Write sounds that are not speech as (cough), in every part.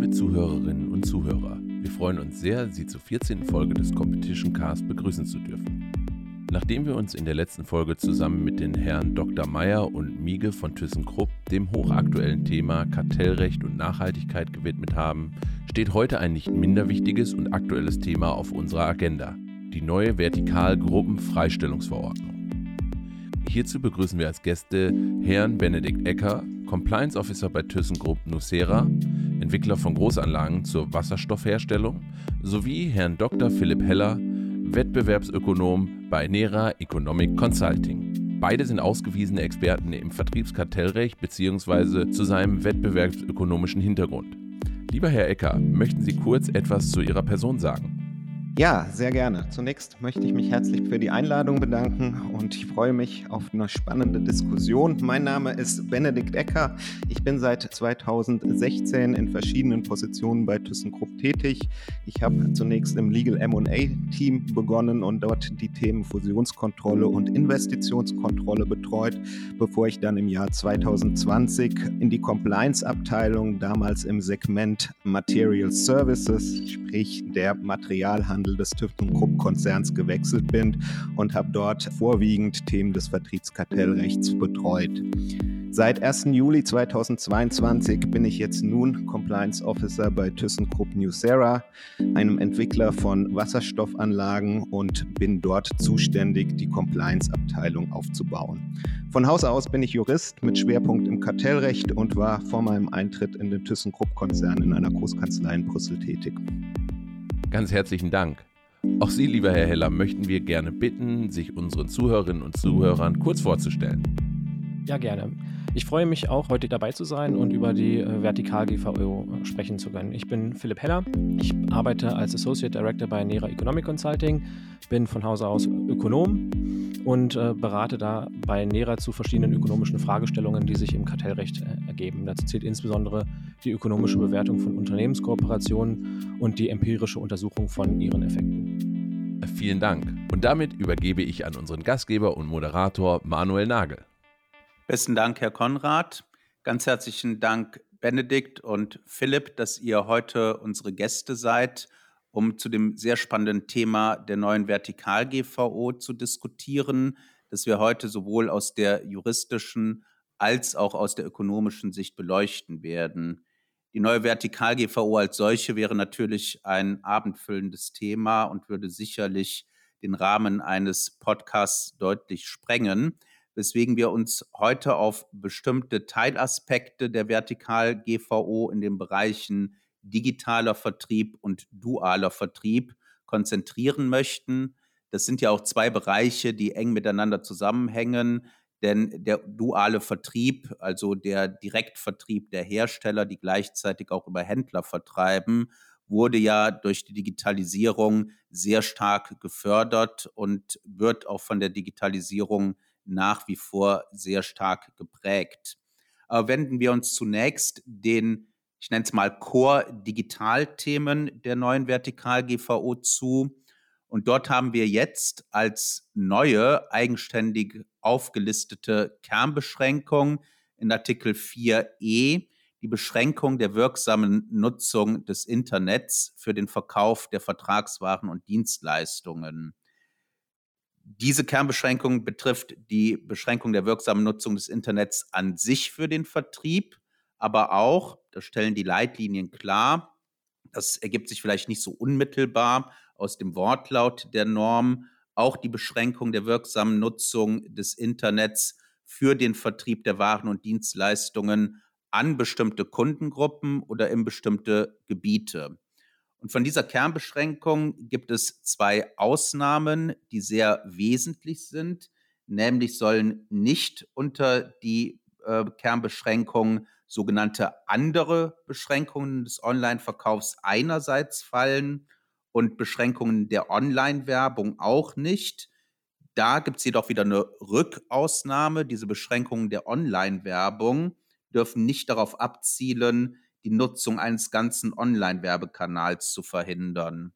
Liebe Zuhörerinnen und Zuhörer, wir freuen uns sehr, Sie zur 14. Folge des Competition Cast begrüßen zu dürfen. Nachdem wir uns in der letzten Folge zusammen mit den Herren Dr. Meyer und Miege von ThyssenKrupp dem hochaktuellen Thema Kartellrecht und Nachhaltigkeit gewidmet haben, steht heute ein nicht minder wichtiges und aktuelles Thema auf unserer Agenda, die neue Vertikalgruppenfreistellungsverordnung. Hierzu begrüßen wir als Gäste Herrn Benedikt Ecker, Compliance Officer bei ThyssenKrupp Nucera, Entwickler von Großanlagen zur Wasserstoffherstellung, sowie Herrn Dr. Philipp Heller, Wettbewerbsökonom bei Nera Economic Consulting. Beide sind ausgewiesene Experten im Vertriebskartellrecht bzw. zu seinem wettbewerbsökonomischen Hintergrund. Lieber Herr Ecker, möchten Sie kurz etwas zu Ihrer Person sagen? Ja, sehr gerne. Zunächst möchte ich mich herzlich für die Einladung bedanken und ich freue mich auf eine spannende Diskussion. Mein Name ist Benedikt Ecker. Ich bin seit 2016 in verschiedenen Positionen bei ThyssenKrupp tätig. Ich habe zunächst im Legal M&A-Team begonnen und dort die Themen Fusionskontrolle und Investitionskontrolle betreut, bevor ich dann im Jahr 2020 in die Compliance-Abteilung, damals im Segment Material Services, sprich der Materialhandel, Handel des ThyssenKrupp-Konzerns gewechselt bin und habe dort vorwiegend Themen des Vertriebskartellrechts betreut. Seit 1. Juli 2022 bin ich jetzt nun Compliance Officer bei ThyssenKrupp Nucera, einem Entwickler von Wasserstoffanlagen und bin dort zuständig, die Compliance-Abteilung aufzubauen. Von Haus aus bin ich Jurist mit Schwerpunkt im Kartellrecht und war vor meinem Eintritt in den ThyssenKrupp-Konzern in einer Großkanzlei in Brüssel tätig. Ganz herzlichen Dank. Auch Sie, lieber Herr Heller, möchten wir gerne bitten, sich unseren Zuhörerinnen und Zuhörern kurz vorzustellen. Ja, gerne. Ich freue mich auch, heute dabei zu sein und über die äh, Vertikal GVO äh, sprechen zu können. Ich bin Philipp Heller. Ich arbeite als Associate Director bei Nera Economic Consulting, bin von Hause aus Ökonom und äh, berate da bei Nera zu verschiedenen ökonomischen Fragestellungen, die sich im Kartellrecht äh, ergeben. Dazu zählt insbesondere die ökonomische Bewertung von Unternehmenskooperationen und die empirische Untersuchung von ihren Effekten. Vielen Dank. Und damit übergebe ich an unseren Gastgeber und Moderator Manuel Nagel. Besten Dank, Herr Konrad. Ganz herzlichen Dank, Benedikt und Philipp, dass ihr heute unsere Gäste seid, um zu dem sehr spannenden Thema der neuen Vertikal-GVO zu diskutieren, das wir heute sowohl aus der juristischen als auch aus der ökonomischen Sicht beleuchten werden. Die neue Vertikal-GVO als solche wäre natürlich ein abendfüllendes Thema und würde sicherlich den Rahmen eines Podcasts deutlich sprengen weswegen wir uns heute auf bestimmte Teilaspekte der Vertikal-GVO in den Bereichen digitaler Vertrieb und dualer Vertrieb konzentrieren möchten. Das sind ja auch zwei Bereiche, die eng miteinander zusammenhängen, denn der duale Vertrieb, also der Direktvertrieb der Hersteller, die gleichzeitig auch über Händler vertreiben, wurde ja durch die Digitalisierung sehr stark gefördert und wird auch von der Digitalisierung nach wie vor sehr stark geprägt. Aber wenden wir uns zunächst den, ich nenne es mal Core-Digital-Themen der neuen Vertikal-GVO zu. Und dort haben wir jetzt als neue, eigenständig aufgelistete Kernbeschränkung in Artikel 4e die Beschränkung der wirksamen Nutzung des Internets für den Verkauf der Vertragswaren und Dienstleistungen. Diese Kernbeschränkung betrifft die Beschränkung der wirksamen Nutzung des Internets an sich für den Vertrieb, aber auch, stellen die Leitlinien klar, das ergibt sich vielleicht nicht so unmittelbar aus dem Wortlaut der Norm, auch die Beschränkung der wirksamen Nutzung des Internets für den Vertrieb der Waren und Dienstleistungen an bestimmte Kundengruppen oder in bestimmte Gebiete. Und von dieser Kernbeschränkung gibt es zwei Ausnahmen, die sehr wesentlich sind. Nämlich sollen nicht unter die äh, Kernbeschränkung sogenannte andere Beschränkungen des Online-Verkaufs einerseits fallen und Beschränkungen der Online-Werbung auch nicht. Da gibt es jedoch wieder eine Rückausnahme. Diese Beschränkungen der Online-Werbung dürfen nicht darauf abzielen, die Nutzung eines ganzen Online-Werbekanals zu verhindern.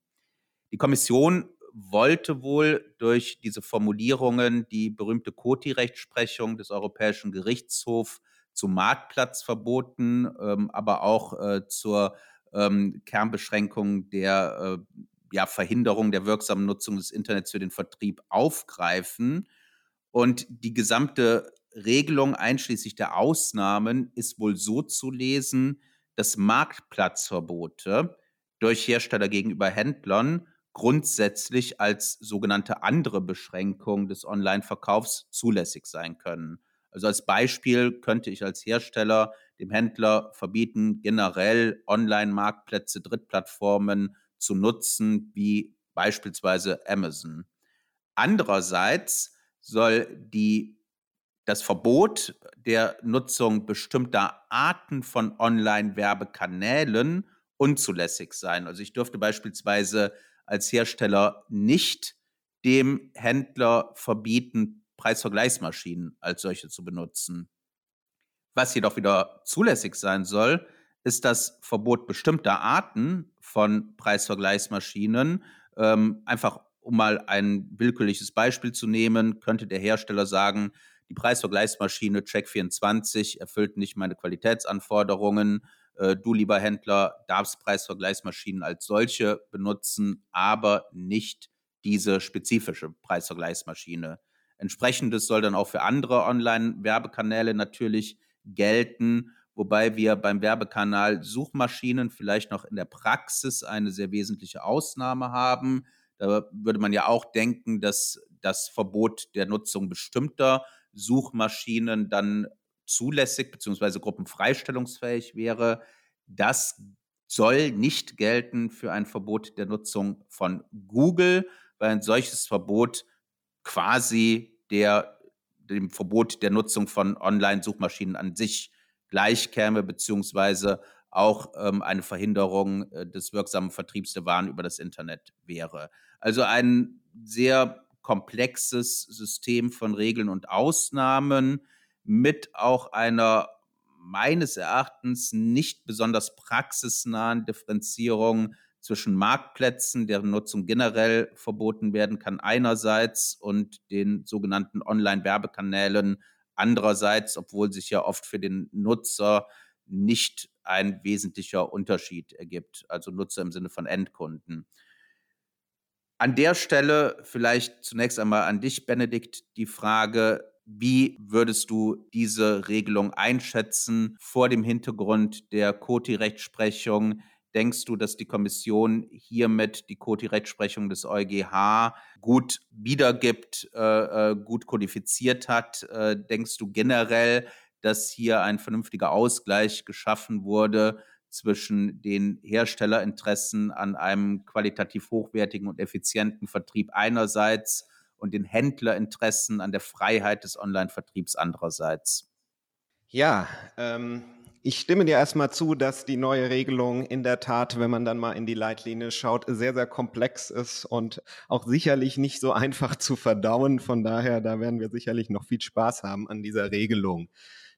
Die Kommission wollte wohl durch diese Formulierungen die berühmte Coti-Rechtsprechung des Europäischen Gerichtshofs zu Marktplatzverboten, ähm, aber auch äh, zur ähm, Kernbeschränkungen der äh, ja, Verhinderung der wirksamen Nutzung des Internets für den Vertrieb aufgreifen. Und die gesamte Regelung einschließlich der Ausnahmen ist wohl so zu lesen, dass Marktplatzverbote durch Hersteller gegenüber Händlern grundsätzlich als sogenannte andere Beschränkung des Online-Verkaufs zulässig sein können. Also als Beispiel könnte ich als Hersteller dem Händler verbieten, generell Online-Marktplätze, Drittplattformen zu nutzen, wie beispielsweise Amazon. Andererseits soll die, das Verbot der Nutzung bestimmter Arten von Online-Werbekanälen unzulässig sein. Also ich dürfte beispielsweise als Hersteller nicht dem Händler verbieten, Preisvergleichsmaschinen als solche zu benutzen. Was jedoch wieder zulässig sein soll, ist das Verbot bestimmter Arten von Preisvergleichsmaschinen. Ähm, einfach um mal ein willkürliches Beispiel zu nehmen, könnte der Hersteller sagen, die Preisvergleichsmaschine Check24 erfüllt nicht meine Qualitätsanforderungen. Äh, du, lieber Händler, darfst Preisvergleichsmaschinen als solche benutzen, aber nicht diese spezifische Preisvergleichsmaschine. Entsprechendes soll dann auch für andere Online-Werbekanäle natürlich gelten, wobei wir beim Werbekanal Suchmaschinen vielleicht noch in der Praxis eine sehr wesentliche Ausnahme haben. Da würde man ja auch denken, dass das Verbot der Nutzung bestimmter Suchmaschinen dann zulässig bzw. gruppenfreistellungsfähig wäre. Das soll nicht gelten für ein Verbot der Nutzung von Google, weil ein solches Verbot quasi der, dem Verbot der Nutzung von Online-Suchmaschinen an sich gleichkäme, beziehungsweise auch ähm, eine Verhinderung äh, des wirksamen Vertriebs der Waren über das Internet wäre. Also ein sehr komplexes System von Regeln und Ausnahmen mit auch einer meines Erachtens nicht besonders praxisnahen Differenzierung zwischen Marktplätzen, deren Nutzung generell verboten werden kann einerseits und den sogenannten Online-Werbekanälen andererseits, obwohl sich ja oft für den Nutzer nicht ein wesentlicher Unterschied ergibt, also Nutzer im Sinne von Endkunden. An der Stelle vielleicht zunächst einmal an dich, Benedikt, die Frage, wie würdest du diese Regelung einschätzen vor dem Hintergrund der COTI-Rechtsprechung? Denkst du, dass die Kommission hiermit die COTI-Rechtsprechung des EuGH gut wiedergibt, äh, äh, gut kodifiziert hat? Äh, denkst du generell, dass hier ein vernünftiger Ausgleich geschaffen wurde zwischen den Herstellerinteressen an einem qualitativ hochwertigen und effizienten Vertrieb einerseits und den Händlerinteressen an der Freiheit des Online-Vertriebs andererseits. Ja, ähm, ich stimme dir erstmal zu, dass die neue Regelung in der Tat, wenn man dann mal in die Leitlinie schaut, sehr, sehr komplex ist und auch sicherlich nicht so (laughs) einfach zu verdauen. Von daher, da werden wir sicherlich noch viel Spaß haben an dieser Regelung.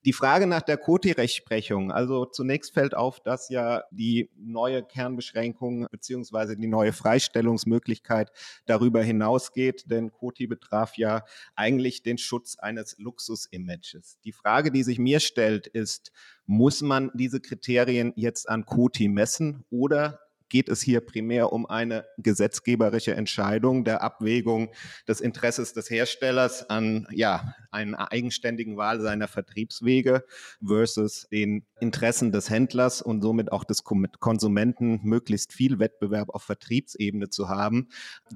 Die Frage nach der Koti-Rechtsprechung. Also zunächst fällt auf, dass ja die neue Kernbeschränkung beziehungsweise die neue Freistellungsmöglichkeit darüber hinausgeht, denn Koti betraf ja eigentlich den Schutz eines Luxus-Images. Die Frage, die sich mir stellt, ist, muss man diese Kriterien jetzt an Koti messen oder geht es hier primär um eine gesetzgeberische Entscheidung der Abwägung des Interesses des Herstellers an ja, einer eigenständigen Wahl seiner Vertriebswege versus den Interessen des Händlers und somit auch des Konsumenten möglichst viel Wettbewerb auf Vertriebsebene zu haben,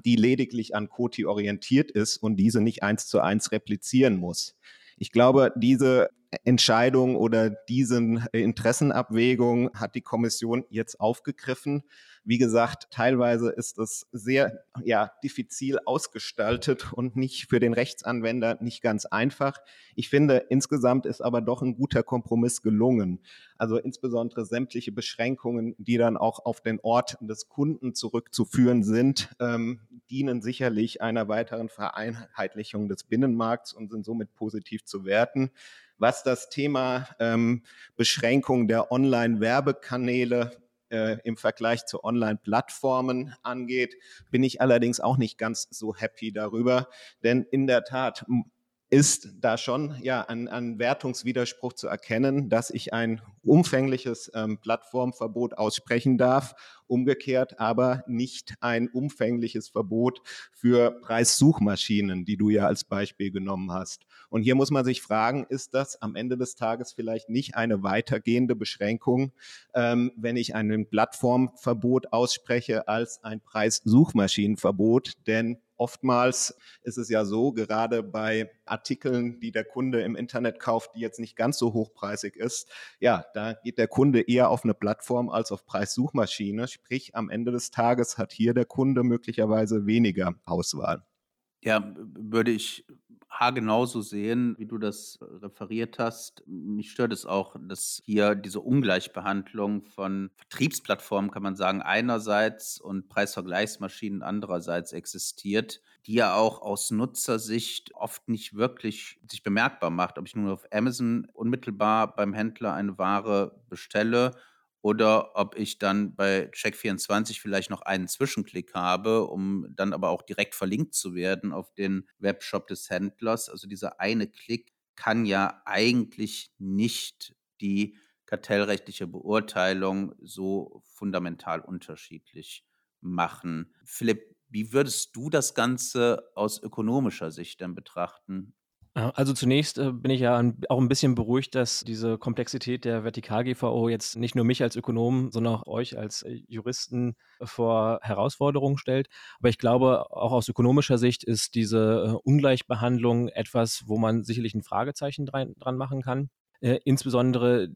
die lediglich an Koti orientiert ist und diese nicht eins zu eins replizieren muss. Ich glaube, diese Entscheidung oder diesen Interessenabwägung hat die Kommission jetzt aufgegriffen. Wie gesagt, teilweise ist es sehr ja, diffizil ausgestaltet und nicht für den Rechtsanwender nicht ganz einfach. Ich finde, insgesamt ist aber doch ein guter Kompromiss gelungen. Also insbesondere sämtliche Beschränkungen, die dann auch auf den Ort des Kunden zurückzuführen sind, ähm, dienen sicherlich einer weiteren Vereinheitlichung des Binnenmarkts und sind somit positiv zu werten. Was das Thema ähm, Beschränkung der Online-Werbekanäle äh, im Vergleich zu Online-Plattformen angeht, bin ich allerdings auch nicht ganz so happy darüber. Denn in der Tat ist da schon ja ein, ein Wertungswiderspruch zu erkennen, dass ich ein umfängliches ähm, Plattformverbot aussprechen darf, umgekehrt aber nicht ein umfängliches Verbot für Preissuchmaschinen, die du ja als Beispiel genommen hast. Und hier muss man sich fragen, ist das am Ende des Tages vielleicht nicht eine weitergehende Beschränkung, ähm, wenn ich ein Plattformverbot ausspreche als ein Preissuchmaschinenverbot? Denn Oftmals ist es ja so, gerade bei Artikeln, die der Kunde im Internet kauft, die jetzt nicht ganz so hochpreisig ist, ja, da geht der Kunde eher auf eine Plattform als auf Preissuchmaschine. Sprich, am Ende des Tages hat hier der Kunde möglicherweise weniger Auswahl. Ja, würde ich haargenauso sehen, wie du das referiert hast. Mich stört es auch, dass hier diese Ungleichbehandlung von Vertriebsplattformen, kann man sagen, einerseits und Preisvergleichsmaschinen andererseits existiert, die ja auch aus Nutzersicht oft nicht wirklich sich bemerkbar macht. Ob ich nun auf Amazon unmittelbar beim Händler eine Ware bestelle oder ob ich dann bei Check24 vielleicht noch einen Zwischenklick habe, um dann aber auch direkt verlinkt zu werden auf den Webshop des Händlers. Also dieser eine Klick kann ja eigentlich nicht die kartellrechtliche Beurteilung so fundamental unterschiedlich machen. Philipp, wie würdest du das Ganze aus ökonomischer Sicht denn betrachten? Also zunächst äh, bin ich ja auch ein bisschen beruhigt, dass diese Komplexität der Vertikal-GVO jetzt nicht nur mich als Ökonom, sondern auch euch als äh, Juristen vor Herausforderungen stellt. Aber ich glaube, auch aus ökonomischer Sicht ist diese äh, Ungleichbehandlung etwas, wo man sicherlich ein Fragezeichen dran, dran machen kann. insbesondere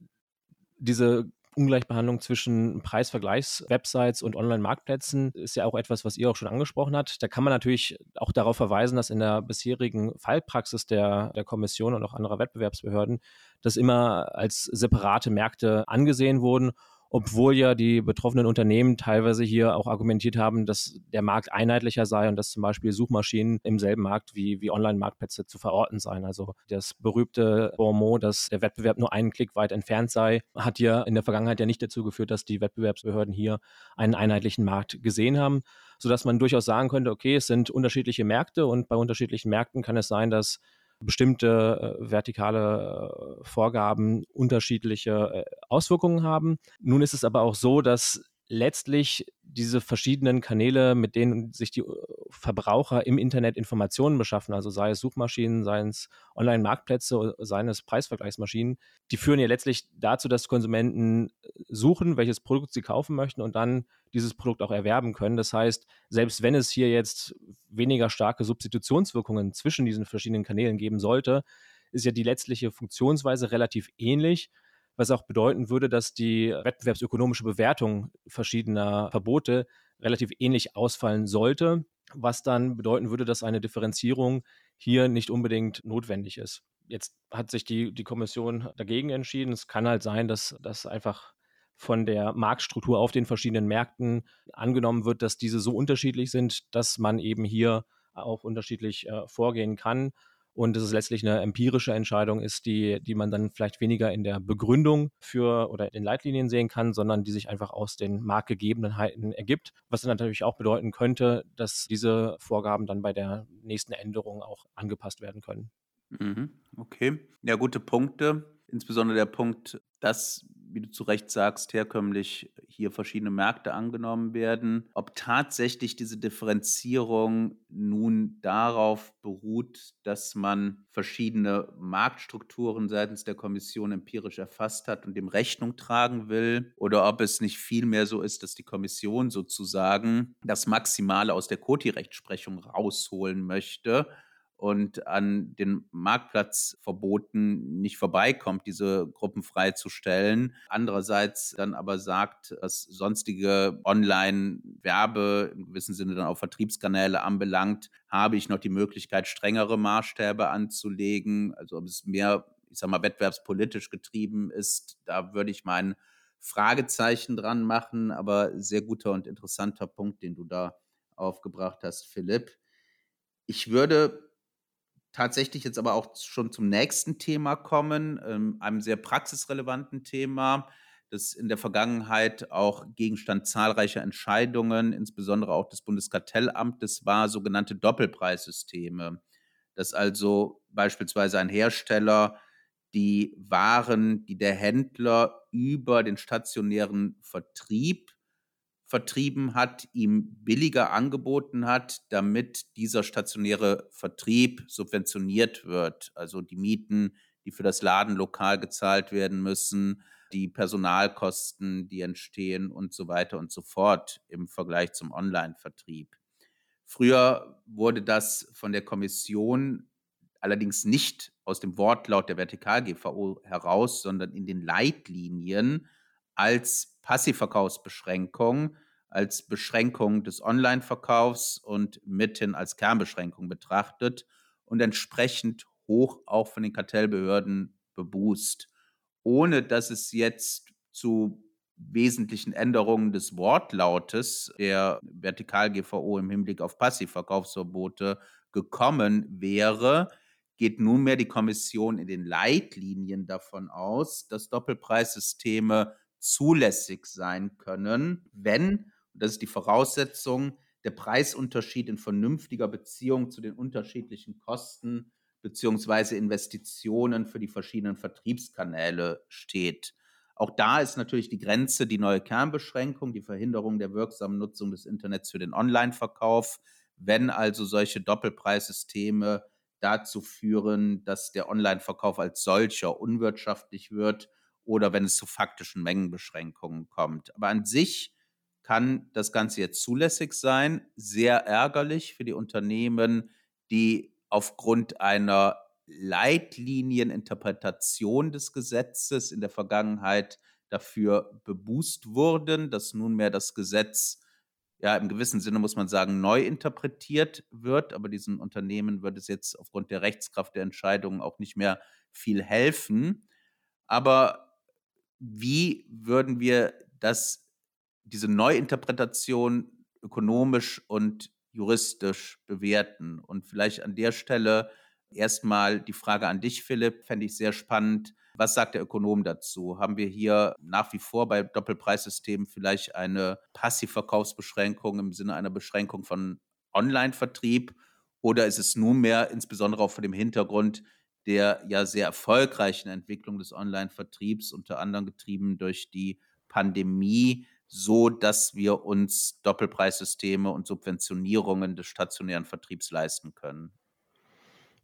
diese Ungleichbehandlung zwischen Preisvergleichswebsites und Online-Marktplätzen ist ja auch etwas, was ihr auch schon angesprochen habt. Da kann man natürlich auch darauf verweisen, dass in der bisherigen Fallpraxis der, der Kommission und auch anderer Wettbewerbsbehörden das immer als separate Märkte angesehen wurden obwohl ja die betroffenen Unternehmen teilweise hier auch argumentiert haben, dass der Markt einheitlicher sei und dass zum Beispiel Suchmaschinen im selben Markt wie, wie Online-Marktplätze zu verorten seien. Also das berühmte Bonmot, dass der Wettbewerb nur einen Klick weit entfernt sei, hat ja in der Vergangenheit ja nicht dazu geführt, dass die Wettbewerbsbehörden hier einen einheitlichen Markt gesehen haben, sodass man durchaus sagen könnte, okay, es sind unterschiedliche Märkte und bei unterschiedlichen Märkten kann es sein, dass bestimmte äh, vertikale äh, Vorgaben unterschiedliche äh, Auswirkungen haben. Nun ist es aber auch so, dass letztlich diese verschiedenen Kanäle, mit denen sich die äh, Verbraucher im Internet Informationen beschaffen, also sei es Suchmaschinen, seien es Online-Marktplätze, seien es Preisvergleichsmaschinen, die führen ja letztlich dazu, dass Konsumenten äh, suchen, welches Produkt sie kaufen möchten und dann dieses Produkt auch erwerben können. Das heißt, selbst wenn es hier jetzt weniger starke Substitutionswirkungen zwischen diesen verschiedenen Kanälen geben sollte, ist ja die letztliche Funktionsweise relativ ähnlich was auch bedeuten würde, dass die wettbewerbsökonomische Bewertung verschiedener Verbote relativ ähnlich ausfallen sollte, was dann bedeuten würde, dass eine Differenzierung hier nicht unbedingt notwendig ist. Jetzt hat sich die, die Kommission dagegen entschieden. Es kann halt sein, dass das einfach von der Marktstruktur auf den verschiedenen Märkten angenommen wird, dass diese so unterschiedlich sind, dass man eben hier auch unterschiedlich äh, vorgehen kann und dass es letztlich eine empirische Entscheidung ist, die, die man dann vielleicht weniger in der Begründung für oder in Leitlinien sehen kann, sondern die sich einfach aus den Marktgegebenheiten ergibt, was dann natürlich auch bedeuten könnte, dass diese Vorgaben dann bei der nächsten Änderung auch angepasst werden können. Mhm. Okay, ja, gute Punkte. Insbesondere der Punkt, dass wie du zu Recht sagst, herkömmlich hier verschiedene Märkte angenommen werden. Ob tatsächlich diese Differenzierung nun darauf beruht, dass man verschiedene Marktstrukturen seitens der Kommission empirisch erfasst hat und dem Rechnung tragen will, oder ob es nicht vielmehr so ist, dass die Kommission sozusagen das Maximale aus der Koti-Rechtsprechung rausholen möchte und an den Marktplatzverboten nicht vorbeikommt, diese Gruppen freizustellen. Andererseits dann aber sagt, was sonstige Online-Werbe im gewissen Sinne dann auch Vertriebskanäle anbelangt, habe ich noch die Möglichkeit, strengere Maßstäbe anzulegen. Also ob es mehr, ich sag mal, wettbewerbspolitisch getrieben ist, da würde ich mein Fragezeichen dran machen. Aber sehr guter und interessanter Punkt, den du da aufgebracht hast, Philipp. Ich würde tatsächlich jetzt aber auch schon zum nächsten Thema kommen, ähm, einem sehr praxisrelevanten Thema, das in der Vergangenheit auch Gegenstand zahlreicher Entscheidungen, insbesondere auch des Bundeskartellamtes war, sogenannte Doppelpreissysteme. dass also beispielsweise ein Hersteller die Waren, die der Händler über den stationären Vertrieb vertrieben hat, ihm billiger angeboten hat, damit dieser stationäre Vertrieb subventioniert wird. Also die Mieten, die für das Ladenlokal gezahlt werden müssen, die Personalkosten, die entstehen und so weiter und so fort im Vergleich zum Online-Vertrieb. Früher wurde das von der Kommission allerdings nicht aus dem Wortlaut der Vertikal-GVO heraus, sondern in den Leitlinien als Passivverkaufsbeschränkung als Beschränkung des Online-Verkaufs und mithin als Kernbeschränkung betrachtet und entsprechend hoch auch von den Kartellbehörden bebußt, ohne dass es jetzt zu wesentlichen Änderungen des Wortlautes der Vertikal-GVO im Hinblick auf Passivverkaufsverbote gekommen wäre, geht nunmehr die Kommission in den Leitlinien davon aus, dass Doppelpreissysteme zulässig sein können, wenn das ist die Voraussetzung, der Preisunterschied in vernünftiger Beziehung zu den unterschiedlichen Kosten beziehungsweise Investitionen für die verschiedenen Vertriebskanäle steht. Auch da ist natürlich die Grenze die neue Kernbeschränkung, die Verhinderung der wirksamen Nutzung des Internets für den Online-Verkauf. Wenn also solche Doppelpreissysteme dazu führen, dass der Online-Verkauf als solcher unwirtschaftlich wird oder wenn es zu faktischen Mengenbeschränkungen kommt. Aber an sich kann das Ganze jetzt zulässig sein. Sehr ärgerlich für die Unternehmen, die aufgrund einer Leitlinieninterpretation des Gesetzes in der Vergangenheit dafür bebußt wurden, dass nunmehr das Gesetz ja im gewissen Sinne muss man sagen neu interpretiert wird, aber diesen Unternehmen wird es jetzt aufgrund der Rechtskraft der Entscheidungen auch nicht mehr viel helfen. Aber wie würden wir das diese Neuinterpretation ökonomisch und juristisch bewerten. Und vielleicht an der Stelle erstmal die Frage an dich, Philipp, fände ich sehr spannend. Was sagt der Ökonom dazu? Haben wir hier nach wie vor bei Doppelpreissystemen vielleicht eine Passivverkaufsbeschränkung im Sinne einer Beschränkung von Online-Vertrieb? Oder ist es nunmehr insbesondere auch vor dem Hintergrund der ja sehr erfolgreichen Entwicklung des Online-Vertriebs, unter anderem getrieben durch die Pandemie, so dass wir uns Doppelpreissysteme und Subventionierungen des stationären Vertriebs leisten können?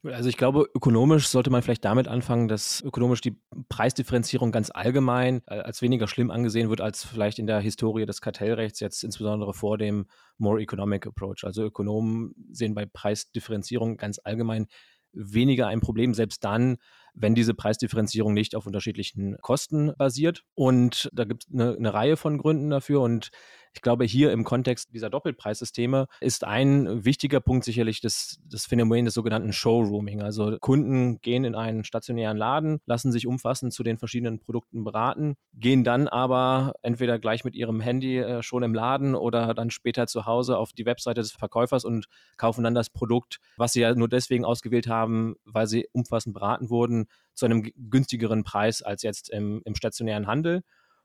Also ich glaube, ökonomisch sollte man vielleicht damit anfangen, dass ökonomisch die Preisdifferenzierung ganz allgemein äh, als weniger schlimm angesehen wird als vielleicht in der Historie des Kartellrechts, jetzt insbesondere vor dem More Economic Approach. Also Ökonomen sehen bei Preisdifferenzierung ganz allgemein weniger ein Problem, selbst dann, wenn diese Preisdifferenzierung nicht auf unterschiedlichen Kosten basiert. Und da gibt es eine, eine Reihe von Gründen dafür. Und ich glaube, hier im Kontext dieser Doppelpreissysteme ist ein wichtiger Punkt sicherlich das, das Phänomen des sogenannten Showrooming. Also Kunden gehen in einen stationären Laden, lassen sich umfassend zu den verschiedenen Produkten beraten, gehen dann aber entweder gleich mit ihrem Handy äh, schon im Laden oder dann später zu Hause auf die Webseite des Verkäufers und kaufen dann das Produkt, was sie ja nur deswegen ausgewählt haben, weil sie umfassend beraten wurden, zu einem günstigeren Preis als jetzt im, im stationären Handel.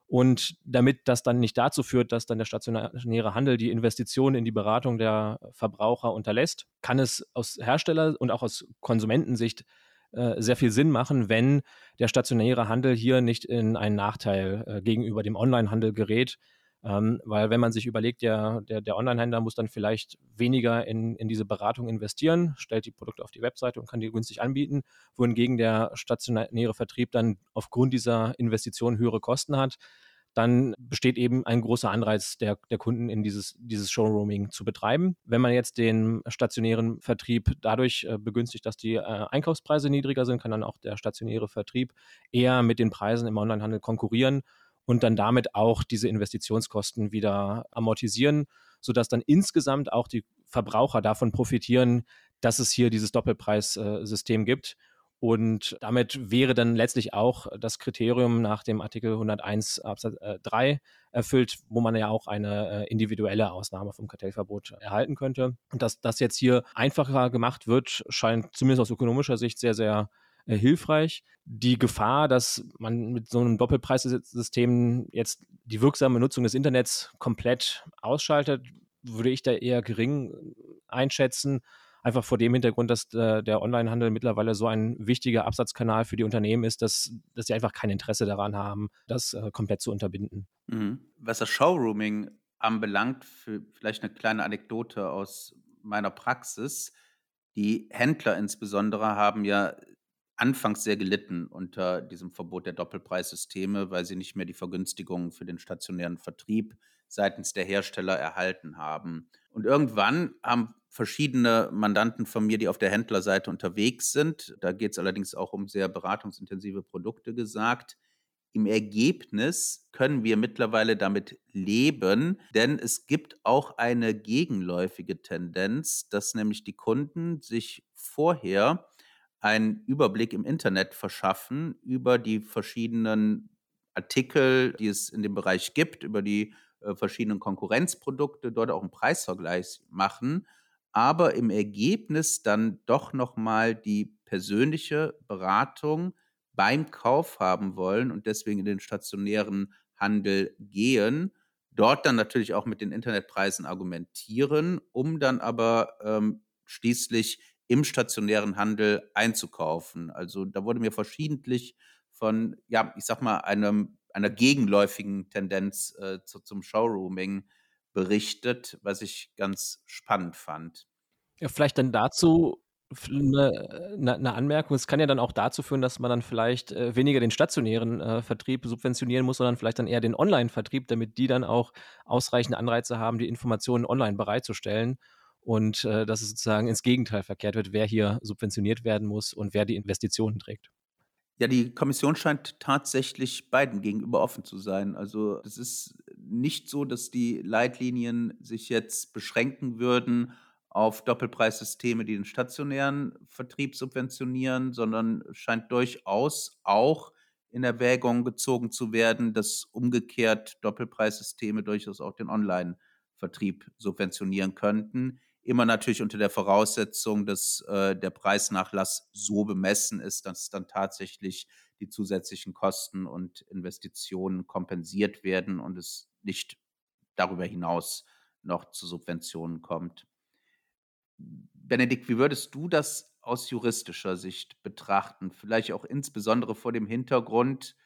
Und damit das dann nicht dazu führt, dass dann der stationäre Handel die Investitionen in die Beratung der Verbraucher unterlässt, kann es aus Hersteller- und auch aus Konsumentensicht äh, sehr viel Sinn machen, wenn der stationäre Handel hier nicht in einen Nachteil äh, gegenüber dem Onlinehandel gerät, ähm, weil wenn man sich überlegt, der, der, der Online-Händler muss dann vielleicht weniger in, in diese Beratung investieren, stellt die Produkte auf die Webseite und kann die günstig anbieten, wohingegen der stationäre Vertrieb dann aufgrund dieser Investition höhere Kosten hat dann besteht eben ein großer Anreiz der, der Kunden, in dieses, dieses Showrooming zu betreiben. Wenn man jetzt den stationären Vertrieb dadurch äh, begünstigt, dass die äh, Einkaufspreise niedriger sind, kann dann auch der stationäre Vertrieb eher mit den Preisen im Onlinehandel konkurrieren und dann damit auch diese Investitionskosten wieder amortisieren, sodass dann insgesamt auch die Verbraucher davon profitieren, dass es hier dieses Doppelpreissystem gibt. Und damit wäre dann letztlich auch das Kriterium nach dem Artikel 101 Absatz 3 äh, erfüllt, wo man ja auch eine äh, individuelle Ausnahme vom Kartellverbot erhalten könnte. Und dass das jetzt hier einfacher gemacht wird, scheint zumindest aus ökonomischer Sicht sehr, sehr äh, hilfreich. Die Gefahr, dass man mit so einem Doppelpreissystem jetzt die wirksame Nutzung des Internets komplett ausschaltet, würde ich da eher gering einschätzen. Einfach vor dem Hintergrund, dass äh, der Onlinehandel mittlerweile so ein wichtiger Absatzkanal für die Unternehmen ist, dass, dass sie einfach kein Interesse daran haben, das äh, komplett zu unterbinden. Mhm. Was das Showrooming anbelangt, vielleicht eine kleine Anekdote aus meiner Praxis. Die Händler insbesondere haben ja anfangs sehr gelitten unter diesem Verbot der Doppelpreissysteme, weil sie nicht mehr die Vergünstigungen für den stationären Vertrieb seitens der Hersteller erhalten haben. Und irgendwann haben verschiedene Mandanten von mir, die auf der Händlerseite unterwegs sind, da geht es allerdings auch um sehr beratungsintensive Produkte gesagt, im Ergebnis können wir mittlerweile damit leben, denn es gibt auch eine gegenläufige Tendenz, dass nämlich die Kunden sich vorher einen Überblick im Internet verschaffen über die verschiedenen Artikel, die es in dem Bereich gibt, über die äh, verschiedenen Konkurrenzprodukte, dort auch einen Preisvergleich machen, aber im Ergebnis dann doch nochmal die persönliche Beratung beim Kauf haben wollen und deswegen in den stationären Handel gehen, dort dann natürlich auch mit den Internetpreisen argumentieren, um dann aber ähm, schließlich im stationären Handel einzukaufen. Also da wurde mir verschiedentlich von, ja, ich sag mal, einem, einer gegenläufigen Tendenz äh, zu, zum Showrooming berichtet, was ich ganz spannend fand. Ja, vielleicht dann dazu, eine, eine, ne Anmerkung. Es kann ja dann auch dazu führen, dass man dann vielleicht äh, weniger den stationären äh, Vertrieb subventionieren muss, sondern vielleicht dann eher den Online-Vertrieb, damit die dann auch ausreichende Anreize haben, die Informationen online bereitzustellen. Und äh, dass es sozusagen ins Gegenteil verkehrt wird, wer hier subventioniert werden muss und wer die Investitionen trägt. Ja, die Kommission scheint tatsächlich beiden gegenüber offen zu sein. Also es ist nicht so, dass die Leitlinien sich jetzt beschränken würden auf Doppelpreissysteme, die den stationären Vertrieb subventionieren, sondern scheint durchaus auch in Erwägung gezogen zu werden, dass umgekehrt Doppelpreissysteme durchaus auch den Online-Vertrieb subventionieren könnten. Immer natürlich unter der Voraussetzung, dass äh, der Preisnachlass so bemessen ist, dass dann tatsächlich die zusätzlichen Kosten und Investitionen kompensiert werden und es nicht darüber hinaus noch zu Subventionen kommt. Benedikt, wie würdest du das aus juristischer Sicht betrachten? Vielleicht auch insbesondere vor dem Hintergrund,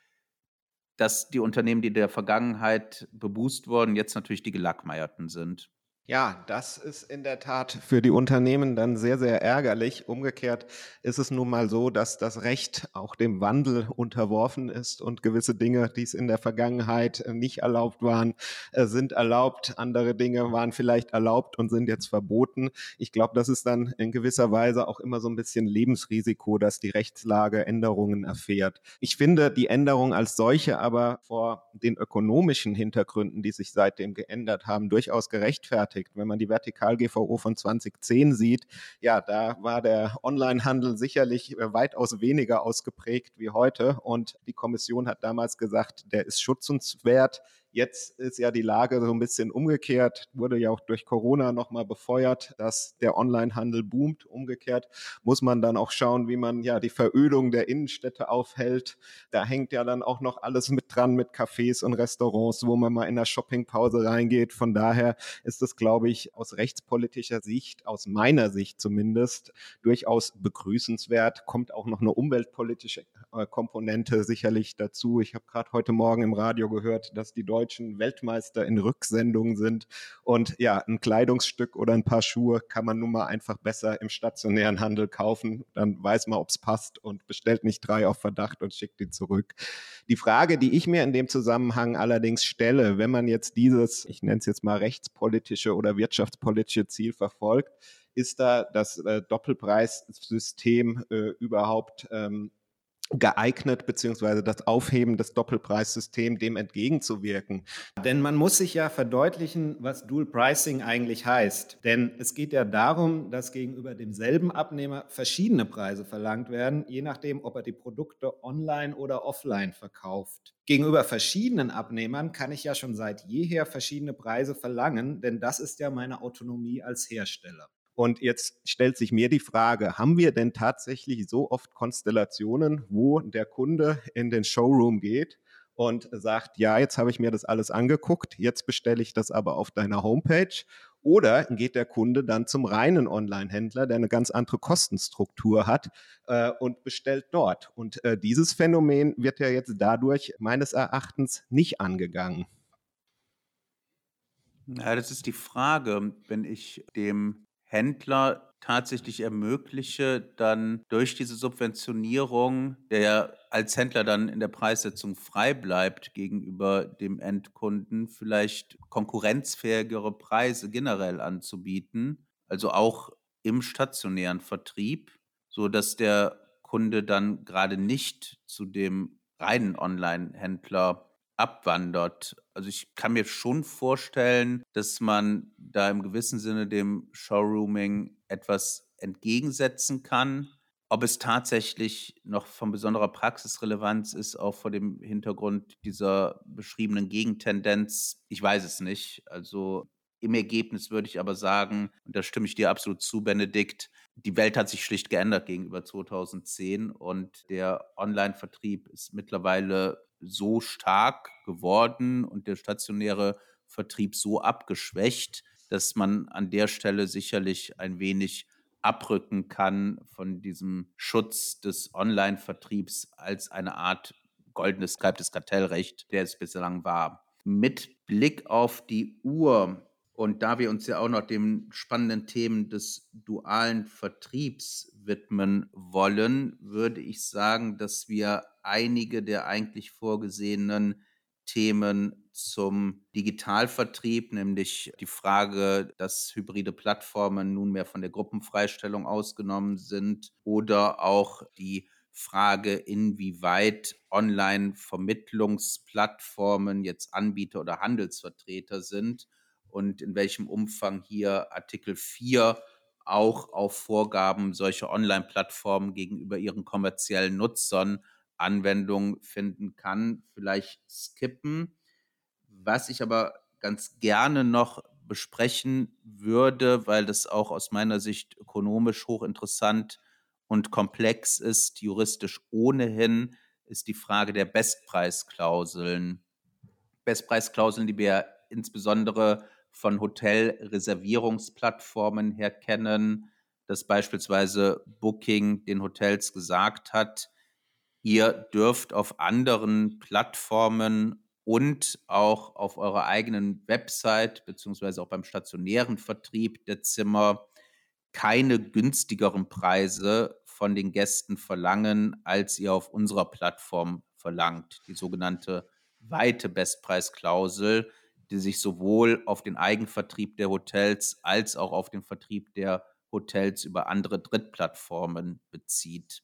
dass die Unternehmen, die in der Vergangenheit beboost wurden, jetzt natürlich die Gelackmeierten sind. Ja, das ist in der Tat für die Unternehmen dann sehr, sehr ärgerlich. Umgekehrt ist es nun mal so, dass das Recht auch dem Wandel unterworfen ist und gewisse Dinge, die es in der Vergangenheit nicht erlaubt waren, äh, sind erlaubt. Andere Dinge waren vielleicht erlaubt und sind jetzt verboten. Ich glaube, das ist dann in gewisser Weise auch immer so ein bisschen Lebensrisiko, dass die Rechtslage Änderungen erfährt. Ich finde die Änderung als solche aber vor den ökonomischen Hintergründen, die sich seitdem geändert haben, durchaus gerechtfertigt gerechtfertigt. Wenn man die Vertikal-GVO von 2010 sieht, ja, da war der Onlinehandel sicherlich äh, weitaus weniger ausgeprägt wie heute. Und die Kommission hat damals gesagt, der ist schützenswert. Jetzt ist ja die Lage so ein bisschen umgekehrt, wurde ja auch durch Corona nochmal befeuert, dass der Onlinehandel boomt. Umgekehrt muss man dann auch schauen, wie man ja die Verödung der Innenstädte aufhält. Da hängt ja dann auch noch alles mit dran mit Cafés und Restaurants, wo man mal in der Shoppingpause reingeht. Von daher ist es, glaube ich, aus rechtspolitischer Sicht, aus meiner Sicht zumindest, durchaus begrüßenswert. Kommt auch noch eine umweltpolitische äh, Komponente sicherlich dazu. Ich habe gerade heute Morgen im Radio gehört, dass die Weltmeister in Rücksendungen sind. Und ja, ein Kleidungsstück oder ein paar Schuhe kann man nun mal einfach besser im stationären Handel kaufen. Dann weiß man, ob es passt und bestellt nicht drei auf Verdacht und schickt die zurück. Die Frage, die ich mir in dem Zusammenhang allerdings stelle, wenn man jetzt dieses, ich nenne es jetzt mal rechtspolitische oder wirtschaftspolitische Ziel verfolgt, ist da das äh, Doppelpreissystem äh, überhaupt ähm, geeignet, beziehungsweise das Aufheben des Doppelpreissystems dem entgegenzuwirken. Denn man muss sich ja verdeutlichen, was Dual Pricing eigentlich heißt. Denn es geht ja darum, dass gegenüber demselben Abnehmer verschiedene Preise verlangt werden, je nachdem, ob er die Produkte online oder offline verkauft. Gegenüber verschiedenen Abnehmern kann ich ja schon seit jeher verschiedene Preise verlangen, denn das ist ja meine Autonomie als Hersteller. Und jetzt stellt sich mir die Frage, haben wir denn tatsächlich so oft Konstellationen, wo der Kunde in den Showroom geht und sagt, ja, jetzt habe ich mir das alles angeguckt, jetzt bestelle ich das aber auf deiner Homepage Oder geht der Kunde dann zum reinen Online-Händler, der eine ganz andere Kostenstruktur hat äh, und bestellt dort. Und äh, dieses Phänomen wird ja jetzt dadurch meines Erachtens nicht angegangen. Ja, das ist die Frage. Wenn ich dem Händler tatsächlich ermögliche, dann durch diese Subventionierung, der ja als Händler dann in der Preissetzung frei bleibt gegenüber dem Endkunden, vielleicht konkurrenzfähigere Preise generell anzubieten, also auch im stationären Vertrieb, so dass der Kunde dann gerade nicht zu dem reinen Online-Händler abwandert. Also ich kann mir schon vorstellen, dass man da im gewissen Sinne dem Showrooming etwas entgegensetzen kann. Ob es tatsächlich noch von besonderer Praxisrelevanz ist, auch vor dem Hintergrund dieser beschriebenen Gegentendenz, ich weiß es nicht. Also im Ergebnis würde ich aber sagen, und da stimme ich dir absolut zu, Benedikt, die Welt hat sich schlicht geändert gegenüber 2010 und der Online-Vertrieb ist mittlerweile so stark geworden und der stationäre Vertrieb so abgeschwächt, dass man an der Stelle sicherlich ein wenig abrücken kann von diesem Schutz des Online-Vertriebs als eine Art goldenes kaltes Kartellrecht, der es bislang war. Mit Blick auf die Uhr und da wir uns ja auch noch den spannenden Themen des dualen Vertriebs widmen wollen, würde ich sagen, dass wir einige der eigentlich vorgesehenen Themen zum Digitalvertrieb, nämlich die Frage, dass hybride Plattformen nunmehr von der Gruppenfreistellung ausgenommen sind oder auch die Frage, inwieweit Online-Vermittlungsplattformen jetzt Anbieter oder Handelsvertreter sind und in welchem Umfang hier Artikel 4 auch auf Vorgaben solcher Online-Plattformen gegenüber ihren kommerziellen Nutzern Anwendung finden kann, vielleicht skippen. Was ich aber ganz gerne noch besprechen würde, weil das auch aus meiner Sicht ökonomisch hochinteressant und komplex ist, juristisch ohnehin, ist die Frage der Bestpreisklauseln. Bestpreisklauseln, die wir insbesondere von Hotelreservierungsplattformen her kennen, dass beispielsweise Booking den Hotels gesagt hat, Ihr dürft auf anderen Plattformen und auch auf eurer eigenen Website beziehungsweise auch beim stationären Vertrieb der Zimmer keine günstigeren Preise von den Gästen verlangen, als ihr auf unserer Plattform verlangt. Die sogenannte weite Bestpreisklausel, die sich sowohl auf den Eigenvertrieb der Hotels als auch auf den Vertrieb der Hotels über andere Drittplattformen bezieht.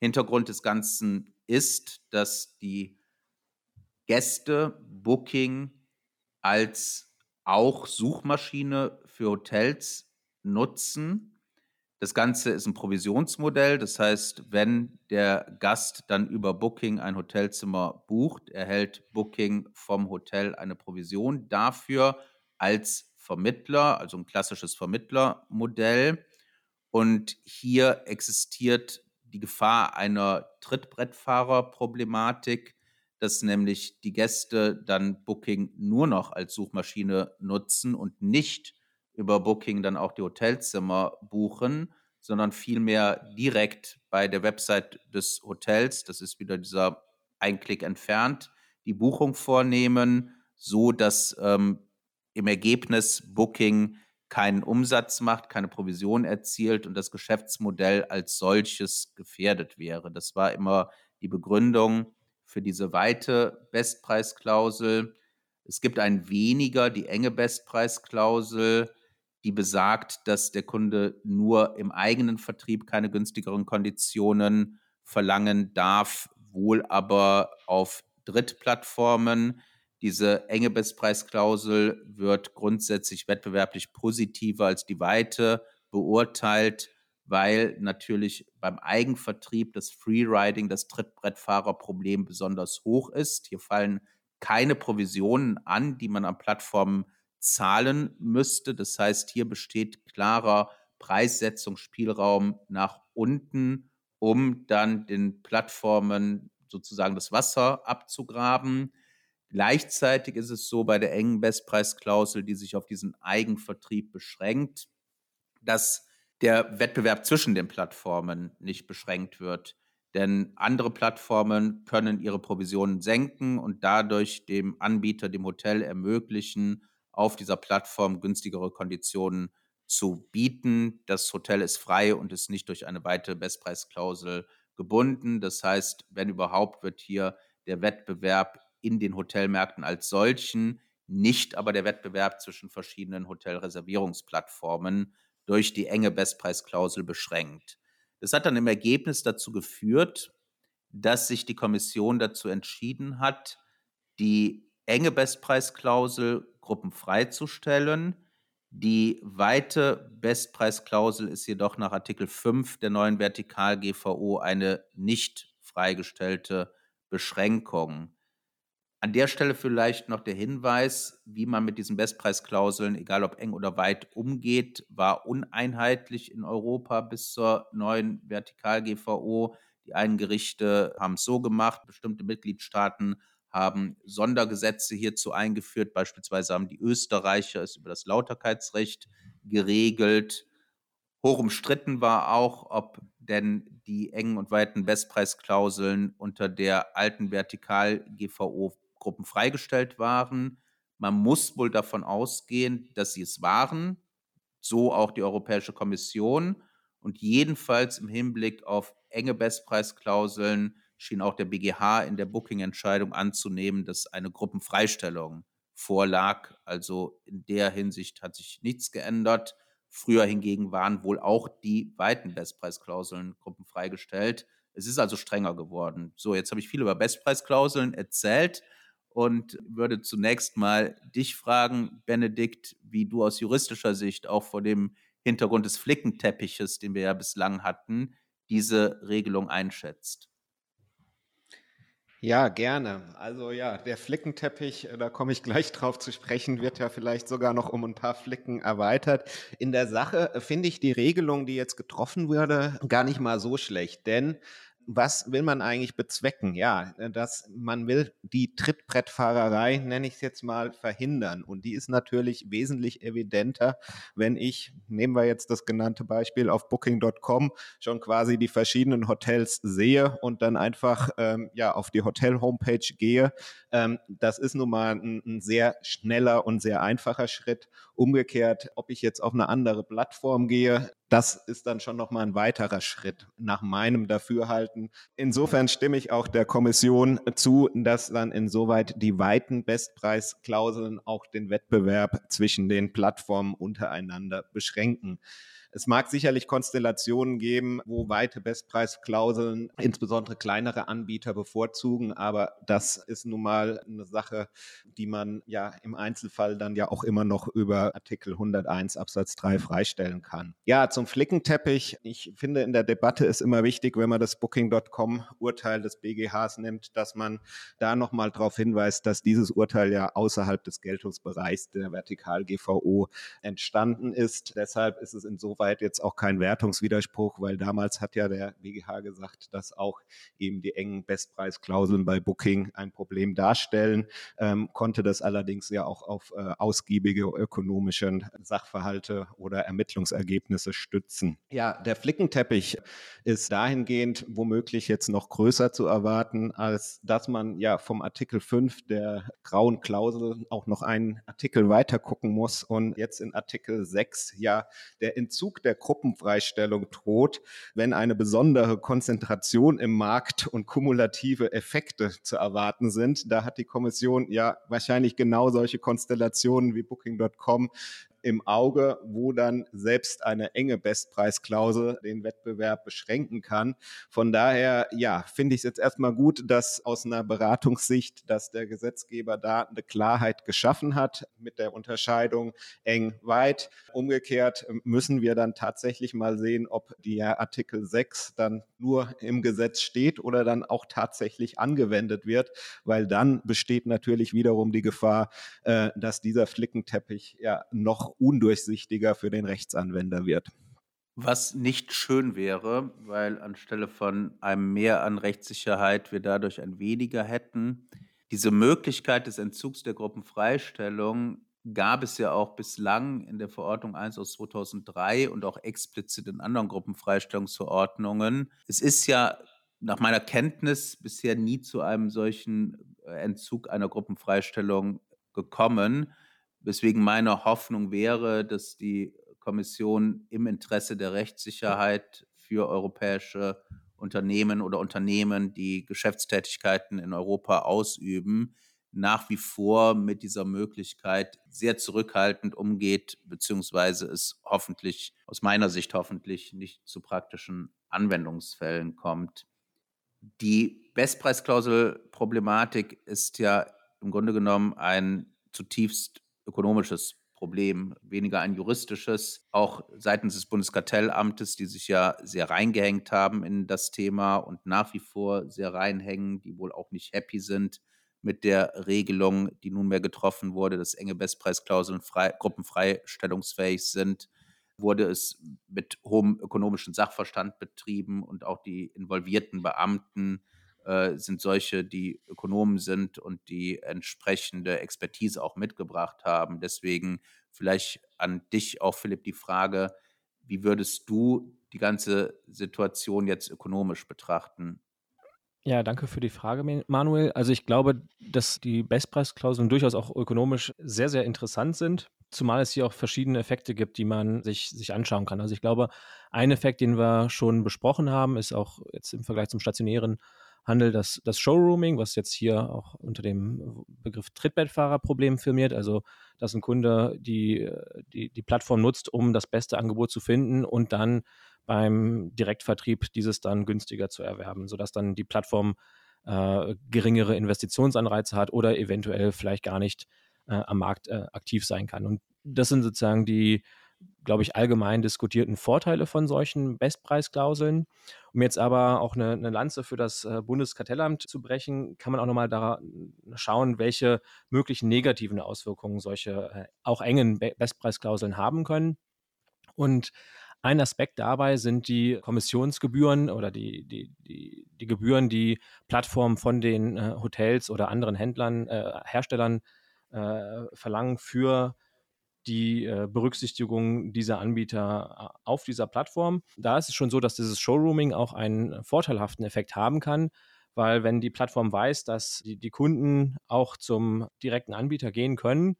Hintergrund des Ganzen ist, dass die Gäste Booking als auch Suchmaschine für Hotels nutzen. Das Ganze ist ein Provisionsmodell. Das heißt, wenn der Gast dann über Booking ein Hotelzimmer bucht, erhält Booking vom Hotel eine Provision dafür als Vermittler, also ein klassisches Vermittlermodell. Und hier existiert die Gefahr einer Trittbrettfahrerproblematik, dass nämlich die Gäste dann Booking nur noch als Suchmaschine nutzen und nicht über Booking dann auch die Hotelzimmer buchen, sondern vielmehr direkt bei der Website des Hotels, das ist wieder dieser Einklick entfernt, die Buchung vornehmen, so dass ähm, im Ergebnis Booking keinen Umsatz macht, keine Provision erzielt und das Geschäftsmodell als solches gefährdet wäre. Das war immer die Begründung für diese weite Bestpreisklausel. Es gibt ein weniger, die enge Bestpreisklausel, die besagt, dass der Kunde nur im eigenen Vertrieb keine günstigeren Konditionen verlangen darf, wohl aber auf Drittplattformen. Diese enge Bestpreisklausel wird grundsätzlich wettbewerblich positiver als die Weite beurteilt, weil natürlich beim Eigenvertrieb das Freeriding, das Trittbrettfahrerproblem besonders hoch ist. Hier fallen keine Provisionen an, die man an Plattformen zahlen müsste. Das heißt, hier besteht klarer Preissetzungsspielraum nach unten, um dann den Plattformen sozusagen das Wasser abzugraben. Gleichzeitig ist es so bei der engen Bestpreisklausel, die sich auf diesen Eigenvertrieb beschränkt, dass der Wettbewerb zwischen den Plattformen nicht beschränkt wird. Denn andere Plattformen können ihre Provisionen senken und dadurch dem Anbieter, dem Hotel ermöglichen, auf dieser Plattform günstigere Konditionen zu bieten. Das Hotel ist frei und ist nicht durch eine weitere Bestpreisklausel gebunden. Das heißt, wenn überhaupt, wird hier der Wettbewerb in den Hotelmärkten als solchen, nicht aber der Wettbewerb zwischen verschiedenen Hotelreservierungsplattformen durch die enge Bestpreisklausel beschränkt. Das hat dann im Ergebnis dazu geführt, dass sich die Kommission dazu entschieden hat, die enge Bestpreisklausel gruppenfrei zu stellen. Die weite Bestpreisklausel ist jedoch nach Artikel 5 der neuen Vertikal-GVO eine nicht freigestellte Beschränkung. An der Stelle vielleicht noch der Hinweis, wie man mit diesen Bestpreisklauseln, egal ob eng oder weit, umgeht, war uneinheitlich in Europa bis zur neuen Vertikal-GVO. Die einen Gerichte haben es so gemacht, bestimmte Mitgliedstaaten haben Sondergesetze hierzu eingeführt. Beispielsweise haben die Österreicher es über das Lauterkeitsrecht geregelt. Hoch umstritten war auch, ob denn die engen und weiten Bestpreisklauseln unter der alten Vertikal-GVO Gruppen freigestellt waren. Man muss wohl davon ausgehen, dass sie es waren, so auch die Europäische Kommission. Und jedenfalls im Hinblick auf enge Bestpreisklauseln schien auch der BGH in der Booking-Entscheidung anzunehmen, dass eine Gruppenfreistellung vorlag. Also in der Hinsicht hat sich nichts geändert. Früher hingegen waren wohl auch die weiten Bestpreisklauseln gruppenfreigestellt. Es ist also strenger geworden. So, jetzt habe ich viel über Bestpreisklauseln erzählt und würde zunächst mal dich fragen, Benedikt, wie du aus juristischer Sicht auch vor dem Hintergrund des Flickenteppiches, den wir ja bislang hatten, diese Regelung einschätzt. Ja, gerne. Also ja, der Flickenteppich, äh, da komme ich gleich drauf zu sprechen, wird ja vielleicht sogar noch um ein paar Flicken erweitert. In der Sache äh, finde ich die Regelung, die jetzt getroffen wurde, gar nicht mal so schlecht, denn was will man eigentlich bezwecken? Ja, äh, dass man will die Trittbrettfahrerei, nenne ich es jetzt mal, verhindern. Und die ist natürlich wesentlich evidenter, wenn ich, nehmen wir jetzt das genannte Beispiel auf Booking.com, schon quasi die verschiedenen Hotels sehe und dann einfach ähm, ja auf die Hotel-Homepage gehe. Ähm, das ist nun mal ein, ein sehr schneller und sehr einfacher Schritt. Umgekehrt, ob ich jetzt auf eine andere Plattform gehe, das ist dann schon nochmal ein weiterer Schritt nach meinem Dafürhalten. Insofern stimme ich auch der Kommission zu, dass dann insoweit die weiten Bestpreisklauseln auch den Wettbewerb zwischen den Plattformen untereinander beschränken. Es mag sicherlich Konstellationen geben, wo weite Bestpreisklauseln insbesondere kleinere Anbieter bevorzugen, aber das ist nun mal eine Sache, die man ja im Einzelfall dann ja auch immer noch über Artikel 101 Absatz 3 freistellen kann. Ja, zum Flickenteppich. Ich finde, in der Debatte ist immer wichtig, wenn man das Booking.com Urteil des BGHs nimmt, dass man da nochmal darauf hinweist, dass dieses Urteil ja außerhalb des Geltungsbereichs der Vertikal GVO entstanden ist. Deshalb ist es insofern insoweit jetzt auch kein Wertungswiderspruch, weil damals hat ja der BGH gesagt, dass auch eben die engen Bestpreisklauseln bei Booking ein Problem darstellen, ähm, konnte das allerdings ja auch auf äh, ausgiebige ökonomische Sachverhalte oder Ermittlungsergebnisse stützen. Ja, der Flickenteppich ist dahingehend womöglich jetzt noch größer zu erwarten, als dass man ja vom Artikel 5 der grauen Klausel auch noch einen Artikel weiter gucken muss und jetzt in Artikel 6 ja der Entzug Entzug der Gruppenfreistellung droht, wenn eine besondere Konzentration im Markt und kumulative Effekte zu erwarten sind. Da hat die Kommission ja wahrscheinlich genau solche Konstellationen wie Booking.com im Auge, wo dann selbst eine enge Bestpreisklausel den Wettbewerb beschränken kann. Von daher, ja, finde ich es jetzt erstmal gut, dass aus einer Beratungssicht, dass der Gesetzgeber da eine Klarheit geschaffen hat mit der Unterscheidung eng weit. Umgekehrt müssen wir dann tatsächlich mal sehen, ob der Artikel 6 dann nur im Gesetz steht oder dann auch tatsächlich angewendet wird, weil dann besteht natürlich wiederum die Gefahr, äh, dass dieser Flickenteppich ja noch undurchsichtiger für den Rechtsanwender wird. Was nicht schön wäre, weil anstelle von einem Mehr an Rechtssicherheit wir dadurch ein weniger hätten. Diese Möglichkeit des Entzugs der Gruppenfreistellung gab es ja auch bislang in der Verordnung 1 aus 2003 und auch explizit in anderen Gruppenfreistellungsverordnungen. Es ist ja nach meiner Kenntnis bisher nie zu einem solchen äh, Entzug einer Gruppenfreistellung gekommen, weswegen meine Hoffnung wäre, dass die Kommission im Interesse der Rechtssicherheit für europäische Unternehmen oder Unternehmen, die Geschäftstätigkeiten in Europa ausüben, nach wie vor mit dieser Möglichkeit sehr zurückhaltend umgeht, beziehungsweise es hoffentlich, aus meiner Sicht hoffentlich, nicht zu praktischen Anwendungsfällen kommt. Die Bestpreisklausel-Problematik ist ja im Grunde genommen ein zutiefst ökonomisches Problem, weniger ein juristisches, auch seitens des Bundeskartellamtes, die sich ja sehr reingehängt haben in das Thema und nach wie vor sehr reinhängen, die wohl auch nicht happy sind mit der Regelung, die nunmehr getroffen wurde, dass enge Bestpreisklauseln frei, gruppenfreistellungsfähig sind, wurde es mit hohem ökonomischen Sachverstand betrieben und auch die involvierten Beamten äh, sind solche, die Ökonomen sind und die entsprechende Expertise auch mitgebracht haben. Deswegen vielleicht an dich auch, Philipp, die Frage, wie würdest du die ganze Situation jetzt ökonomisch betrachten? Ja, danke für die Frage, Manuel. Also ich glaube, dass die Bestpreisklauseln durchaus auch ökonomisch sehr, sehr interessant sind, zumal es hier auch verschiedene Effekte gibt, die man sich, sich anschauen kann. Also ich glaube, ein Effekt, den wir schon besprochen haben, ist auch jetzt im Vergleich zum stationären Handel das, das Showrooming, was jetzt hier auch unter dem Begriff Trittbettfahrerproblem firmiert. Also, dass ein Kunde die, die, die Plattform nutzt, um das beste Angebot zu finden und dann beim Direktvertrieb dieses dann günstiger zu erwerben, sodass dann die Plattform äh, geringere Investitionsanreize hat oder eventuell vielleicht gar nicht äh, am Markt äh, aktiv sein kann. Und das sind sozusagen die, glaube ich, allgemein diskutierten Vorteile von solchen Bestpreisklauseln. Um jetzt aber auch eine, eine Lanze für das äh, Bundeskartellamt zu brechen, kann man auch nochmal da schauen, welche möglichen negativen Auswirkungen solche äh, auch engen Bestpreisklauseln haben können. Und ein Aspekt dabei sind die Kommissionsgebühren oder die, die, die, die Gebühren, die Plattformen von den äh, Hotels oder anderen Händlern, äh, Herstellern äh, verlangen für die äh, Berücksichtigung dieser Anbieter äh, auf dieser Plattform. Da ist es schon so, dass dieses Showrooming auch einen vorteilhaften Effekt haben kann, weil wenn die Plattform weiß, dass die, die Kunden auch zum direkten Anbieter gehen können,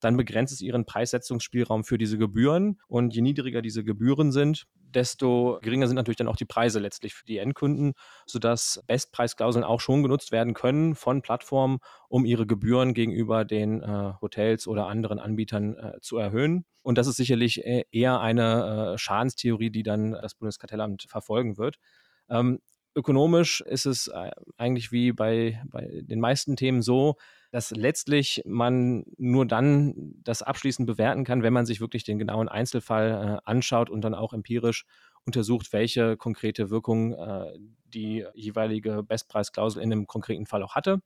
dann begrenzt es ihren Preissetzungsspielraum für diese Gebühren. Und je niedriger diese Gebühren sind, desto geringer sind natürlich dann auch die Preise letztlich für die Endkunden, sodass Bestpreisklauseln auch schon genutzt werden können von Plattformen, um ihre Gebühren gegenüber den äh, Hotels oder anderen Anbietern äh, zu erhöhen. Und das ist sicherlich äh, eher eine äh, Schadenstheorie, die dann das Bundeskartellamt verfolgen wird. Ähm, ökonomisch ist es äh, eigentlich wie bei, bei den meisten Themen so, dass letztlich man nur dann das abschließend bewerten kann, wenn man sich wirklich den genauen Einzelfall äh, anschaut und dann auch empirisch untersucht, welche konkrete Wirkung äh, die jeweilige Bestpreisklausel in einem konkreten Fall auch hatte.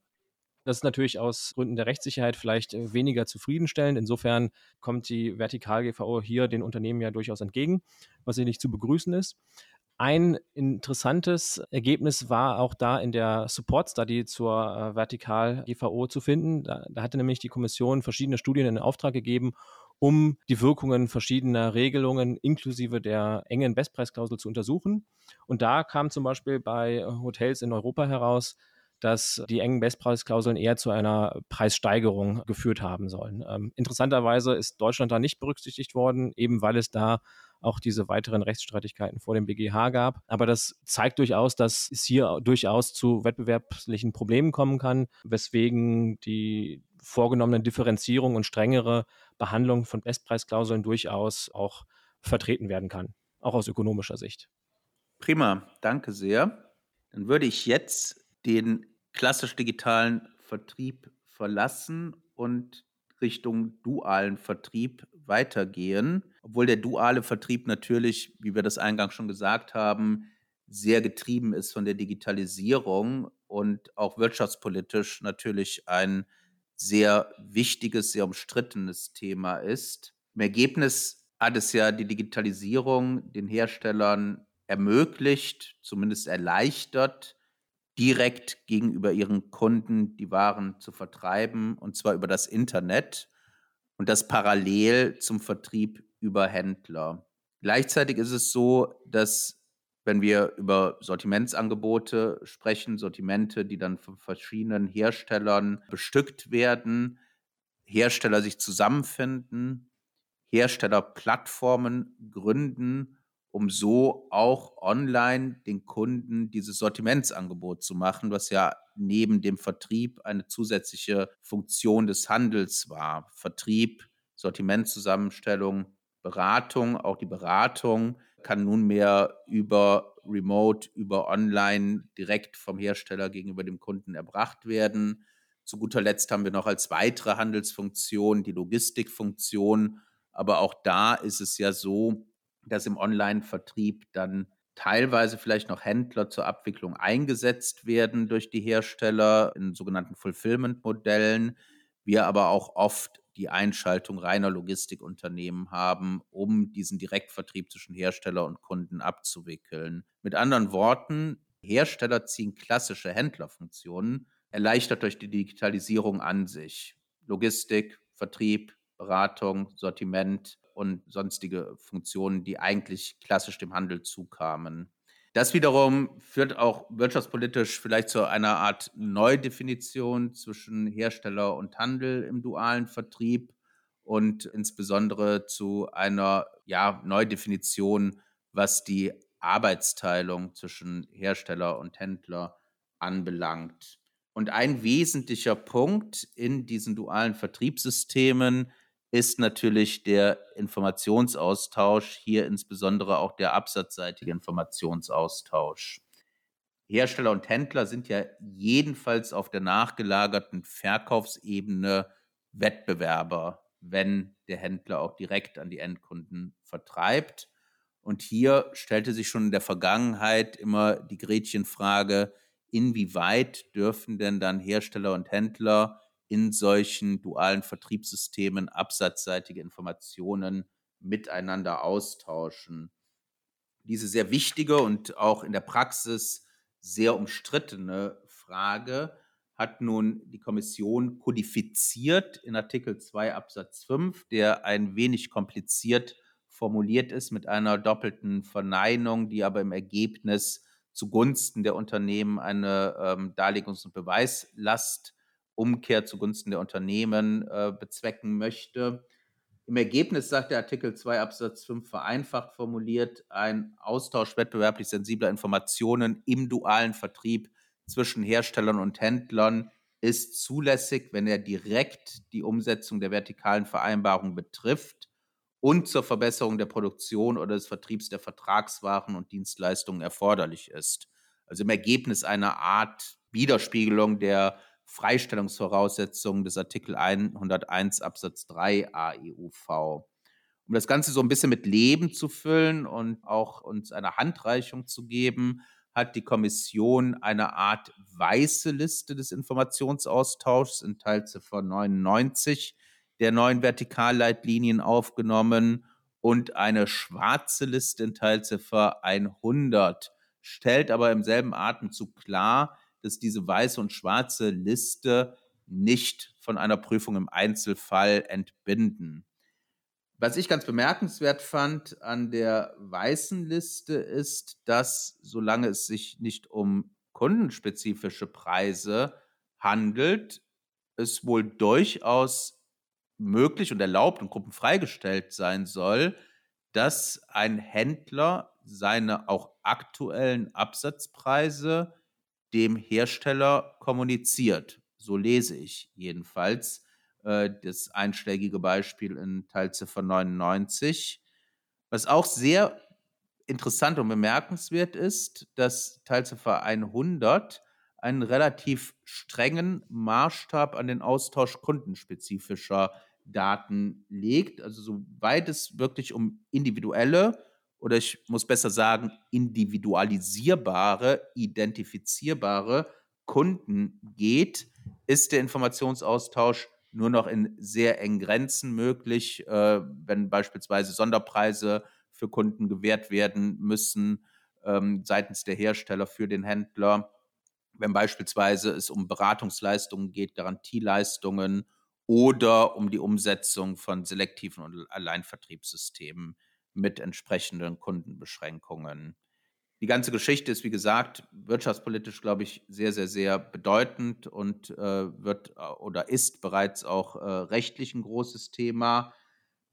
Das ist natürlich aus Gründen der Rechtssicherheit vielleicht äh, weniger zufriedenstellend. Insofern kommt die Vertikal-GVO hier den Unternehmen ja durchaus entgegen, was sicherlich zu begrüßen ist. Ein interessantes Ergebnis war auch da in der Support Study zur äh, Vertikal-GVO zu finden. Da, da, hatte nämlich die Kommission verschiedene Studien in Auftrag gegeben, um die Wirkungen verschiedener Regelungen inklusive der engen Bestpreisklausel zu untersuchen. Und da kam zum Beispiel bei Hotels in Europa heraus, dass die engen Bestpreisklauseln eher zu einer Preissteigerung geführt haben sollen. Ähm, interessanterweise ist Deutschland da nicht berücksichtigt worden, eben weil es da auch diese weiteren Rechtsstreitigkeiten vor dem BGH gab. Aber das zeigt durchaus, dass es hier durchaus zu wettbewerblichen Problemen kommen kann, weswegen die vorgenommene Differenzierung und strengere Behandlung von Bestpreisklauseln durchaus auch vertreten werden kann, auch aus ökonomischer Sicht. Prima, danke sehr. Dann würde ich jetzt den klassisch digitalen Vertrieb verlassen und Richtung dualen Vertrieb weitergehen, obwohl der duale Vertrieb natürlich, wie wir das eingangs schon gesagt haben, sehr getrieben ist von der Digitalisierung und auch wirtschaftspolitisch natürlich ein sehr wichtiges, sehr umstrittenes Thema ist. Im Ergebnis hat es ja die Digitalisierung den Herstellern ermöglicht, zumindest erleichtert, direkt gegenüber ihren Kunden die Waren zu vertreiben, und zwar über das Internet und das parallel zum Vertrieb über Händler. Gleichzeitig ist es so, dass wenn wir über Sortimentsangebote sprechen, Sortimente, die dann von verschiedenen Herstellern bestückt werden, Hersteller sich zusammenfinden, Herstellerplattformen gründen um so auch online den Kunden dieses Sortimentsangebot zu machen, was ja neben dem Vertrieb eine zusätzliche Funktion des Handels war. Vertrieb, Sortimentzusammenstellung, Beratung, auch die Beratung kann nunmehr über Remote, über Online direkt vom Hersteller gegenüber dem Kunden erbracht werden. Zu guter Letzt haben wir noch als weitere Handelsfunktion die Logistikfunktion. Aber auch da ist es ja so, dass im Online-Vertrieb dann teilweise vielleicht noch Händler zur Abwicklung eingesetzt werden durch die Hersteller in sogenannten Fulfillment-Modellen. Wir aber auch oft die Einschaltung reiner Logistikunternehmen haben, um diesen Direktvertrieb zwischen Hersteller und Kunden abzuwickeln. Mit anderen Worten, Hersteller ziehen klassische Händlerfunktionen, erleichtert durch die Digitalisierung an sich. Logistik, Vertrieb, Beratung, Sortiment und sonstige Funktionen, die eigentlich klassisch dem Handel zukamen. Das wiederum führt auch wirtschaftspolitisch vielleicht zu einer Art Neudefinition zwischen Hersteller und Handel im dualen Vertrieb und insbesondere zu einer ja, Neudefinition, was die Arbeitsteilung zwischen Hersteller und Händler anbelangt. Und ein wesentlicher Punkt in diesen dualen Vertriebssystemen ist natürlich der Informationsaustausch, hier insbesondere auch der absatzseitige Informationsaustausch. Hersteller und Händler sind ja jedenfalls auf der nachgelagerten Verkaufsebene Wettbewerber, wenn der Händler auch direkt an die Endkunden vertreibt. Und hier stellte sich schon in der Vergangenheit immer die Gretchenfrage, inwieweit dürfen denn dann Hersteller und Händler in solchen dualen Vertriebssystemen absatzseitige Informationen miteinander austauschen. Diese sehr wichtige und auch in der Praxis sehr umstrittene Frage hat nun die Kommission kodifiziert in Artikel 2 Absatz 5, der ein wenig kompliziert formuliert ist mit einer doppelten Verneinung, die aber im Ergebnis zugunsten der Unternehmen eine ähm, Darlegungs- und Beweislast Umkehr zugunsten der Unternehmen äh, bezwecken möchte. Im Ergebnis sagt der Artikel 2 Absatz 5 vereinfacht formuliert, ein Austausch wettbewerblich sensibler Informationen im dualen Vertrieb zwischen Herstellern und Händlern ist zulässig, wenn er direkt die Umsetzung der vertikalen Vereinbarung betrifft und zur Verbesserung der Produktion oder des Vertriebs der Vertragswaren und Dienstleistungen erforderlich ist. Also im Ergebnis eine Art Widerspiegelung der Freistellungsvoraussetzungen des Artikel 101 Absatz 3 AEUV. Um das Ganze so ein bisschen mit Leben zu füllen und auch uns eine Handreichung zu geben, hat die Kommission eine Art weiße Liste des Informationsaustauschs in Teilziffer 99 der neuen Vertikalleitlinien aufgenommen und eine schwarze Liste in Teilziffer 100, stellt aber im selben Atemzug klar, dass diese weiße und schwarze Liste nicht von einer Prüfung im Einzelfall entbinden. Was ich ganz bemerkenswert fand an der weißen Liste ist, dass solange es sich nicht um kundenspezifische Preise handelt, es wohl durchaus möglich und erlaubt und gruppenfreigestellt sein soll, dass ein Händler seine auch aktuellen Absatzpreise dem Hersteller kommuniziert. So lese ich jedenfalls äh, das einschlägige Beispiel in Teilziffer 99. Was auch sehr interessant und bemerkenswert ist, dass Teilziffer 100 einen relativ strengen Maßstab an den Austausch kundenspezifischer Daten legt. Also soweit es wirklich um individuelle oder ich muss besser sagen, individualisierbare, identifizierbare Kunden geht, ist der Informationsaustausch nur noch in sehr engen Grenzen möglich, äh, wenn beispielsweise Sonderpreise für Kunden gewährt werden müssen ähm, seitens der Hersteller für den Händler. wenn beispielsweise es um Beratungsleistungen geht, Garantieleistungen oder um die Umsetzung von selektiven und Alleinvertriebssystemen mit entsprechenden Kundenbeschränkungen. Die ganze Geschichte ist, wie gesagt, wirtschaftspolitisch, glaube ich, sehr, sehr, sehr bedeutend und äh, wird äh, oder ist bereits auch äh, rechtlich ein großes Thema.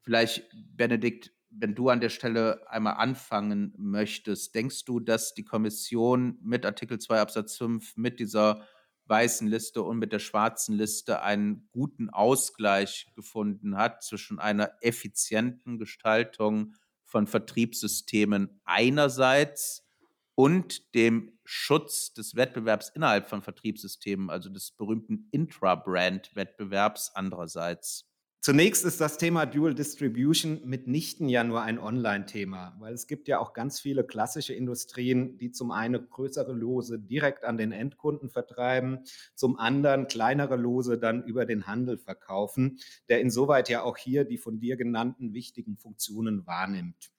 Vielleicht, Benedikt, wenn du an der Stelle einmal anfangen möchtest, denkst du, dass die Kommission mit Artikel 2 Absatz 5, mit dieser weißen Liste und mit der schwarzen Liste einen guten Ausgleich gefunden hat zwischen einer effizienten Gestaltung von Vertriebssystemen einerseits und dem Schutz des Wettbewerbs innerhalb von Vertriebssystemen, also des berühmten Intra-Brand-Wettbewerbs andererseits. Zunächst ist das Thema Dual Distribution mitnichten ja nur ein Online-Thema, weil es gibt ja auch ganz viele klassische Industrien, die zum einen größere Lose direkt an den Endkunden vertreiben, zum anderen kleinere Lose dann über den Handel verkaufen, der insoweit ja auch hier die von dir genannten wichtigen Funktionen wahrnimmt.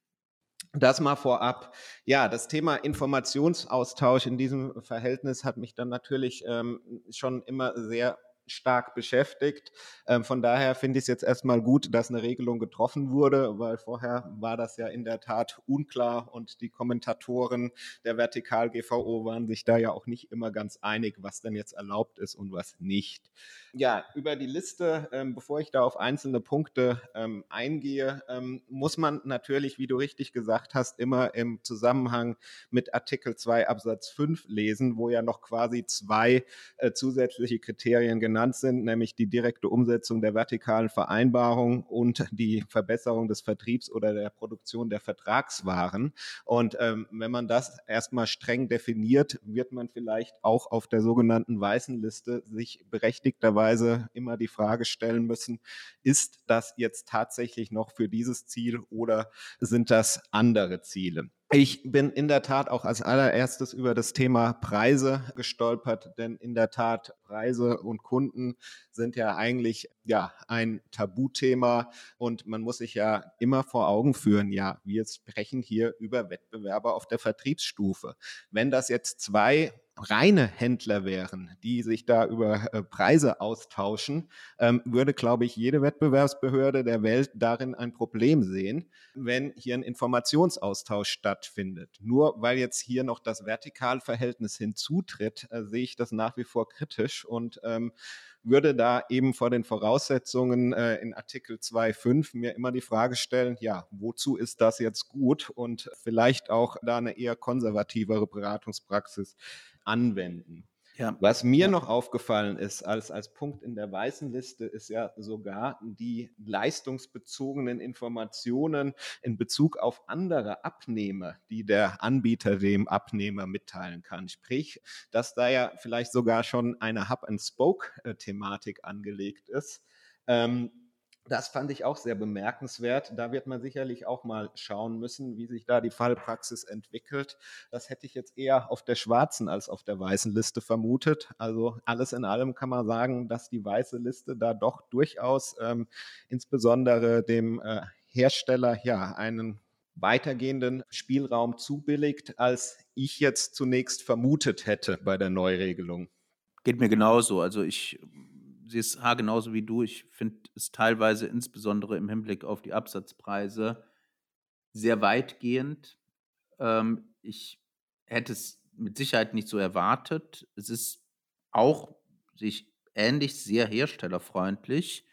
Das mal vorab. Ja, das Thema Informationsaustausch in diesem Verhältnis hat mich dann natürlich ähm, schon immer sehr stark beschäftigt. Ähm, von daher finde ich es jetzt erstmal gut, dass eine Regelung getroffen wurde, weil vorher war das ja in der Tat unklar und die Kommentatoren der Vertikal-GVO waren sich da ja auch nicht immer ganz einig, was denn jetzt erlaubt ist und was nicht. Ja, über die Liste, ähm, bevor ich da auf einzelne Punkte ähm, eingehe, ähm, muss man natürlich, wie du richtig gesagt hast, immer im Zusammenhang mit Artikel 2 Absatz 5 lesen, wo ja noch quasi zwei äh, zusätzliche Kriterien genannt genannt sind, nämlich die direkte Umsetzung der vertikalen Vereinbarung und die Verbesserung des Vertriebs oder der Produktion der Vertragswaren. Und ähm, wenn man das erstmal streng definiert, wird man vielleicht auch auf der sogenannten weißen Liste sich berechtigterweise immer die Frage stellen müssen, ist das jetzt tatsächlich noch für dieses Ziel oder sind das andere Ziele? Ich bin in der Tat auch als allererstes über das Thema Preise gestolpert, denn in der Tat Preise und Kunden sind ja eigentlich ja ein Tabuthema und man muss sich ja immer vor Augen führen, ja, wir sprechen hier über Wettbewerber auf der Vertriebsstufe. Wenn das jetzt zwei reine Händler wären, die sich da über äh, Preise austauschen, ähm, würde, glaube ich, jede Wettbewerbsbehörde der Welt darin ein Problem sehen, wenn hier ein Informationsaustausch stattfindet. Nur weil jetzt hier noch das Vertikalverhältnis hinzutritt, äh, sehe ich das nach wie vor kritisch und ähm, würde da eben vor den Voraussetzungen äh, in Artikel 2.5 mir immer die Frage stellen, ja, wozu ist das jetzt gut und vielleicht auch da eine eher konservativere Beratungspraxis anwenden. Ja. Was mir ja. noch aufgefallen ist als, als Punkt in der weißen Liste, ist ja sogar die leistungsbezogenen Informationen in Bezug auf andere Abnehmer, die der Anbieter dem Abnehmer mitteilen kann. Sprich, dass da ja vielleicht sogar schon eine Hub-and-Spoke-Thematik angelegt ist. Ähm, das fand ich auch sehr bemerkenswert. Da wird man sicherlich auch mal schauen müssen, wie sich da die Fallpraxis entwickelt. Das hätte ich jetzt eher auf der schwarzen als auf der weißen Liste vermutet. Also alles in allem kann man sagen, dass die weiße Liste da doch durchaus ähm, insbesondere dem äh, Hersteller ja einen weitergehenden Spielraum zubilligt, als ich jetzt zunächst vermutet hätte bei der Neuregelung. Geht mir genauso. Also ich sehe es genauso wie du. Ich finde es teilweise insbesondere im Hinblick auf die Absatzpreise sehr weitgehend. Ähm, ich hätte es mit Sicherheit nicht so erwartet. Es ist auch sich ähnlich sehr herstellerfreundlich.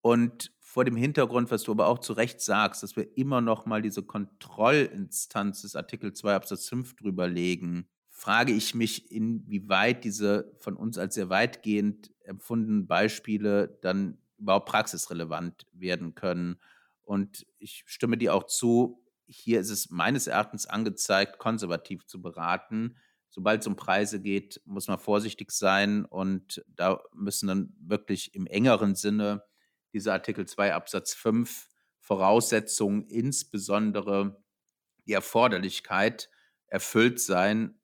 Und vor dem Hintergrund, was du aber auch zu Recht sagst, dass wir immer noch mal diese Kontrollinstanz des Artikel 2 Absatz 5 drüberlegen, frage ich mich, inwieweit diese von uns als sehr weitgehend empfundenen Beispiele dann überhaupt praxisrelevant werden können. Und ich stimme dir auch zu, hier ist es meines Erachtens angezeigt, konservativ zu beraten. Sobald es um Preise geht, muss man vorsichtig sein und da müssen dann wirklich im engeren Sinne diese Artikel 2 Absatz 5 Voraussetzungen, insbesondere die Erforderlichkeit, erfüllt sein,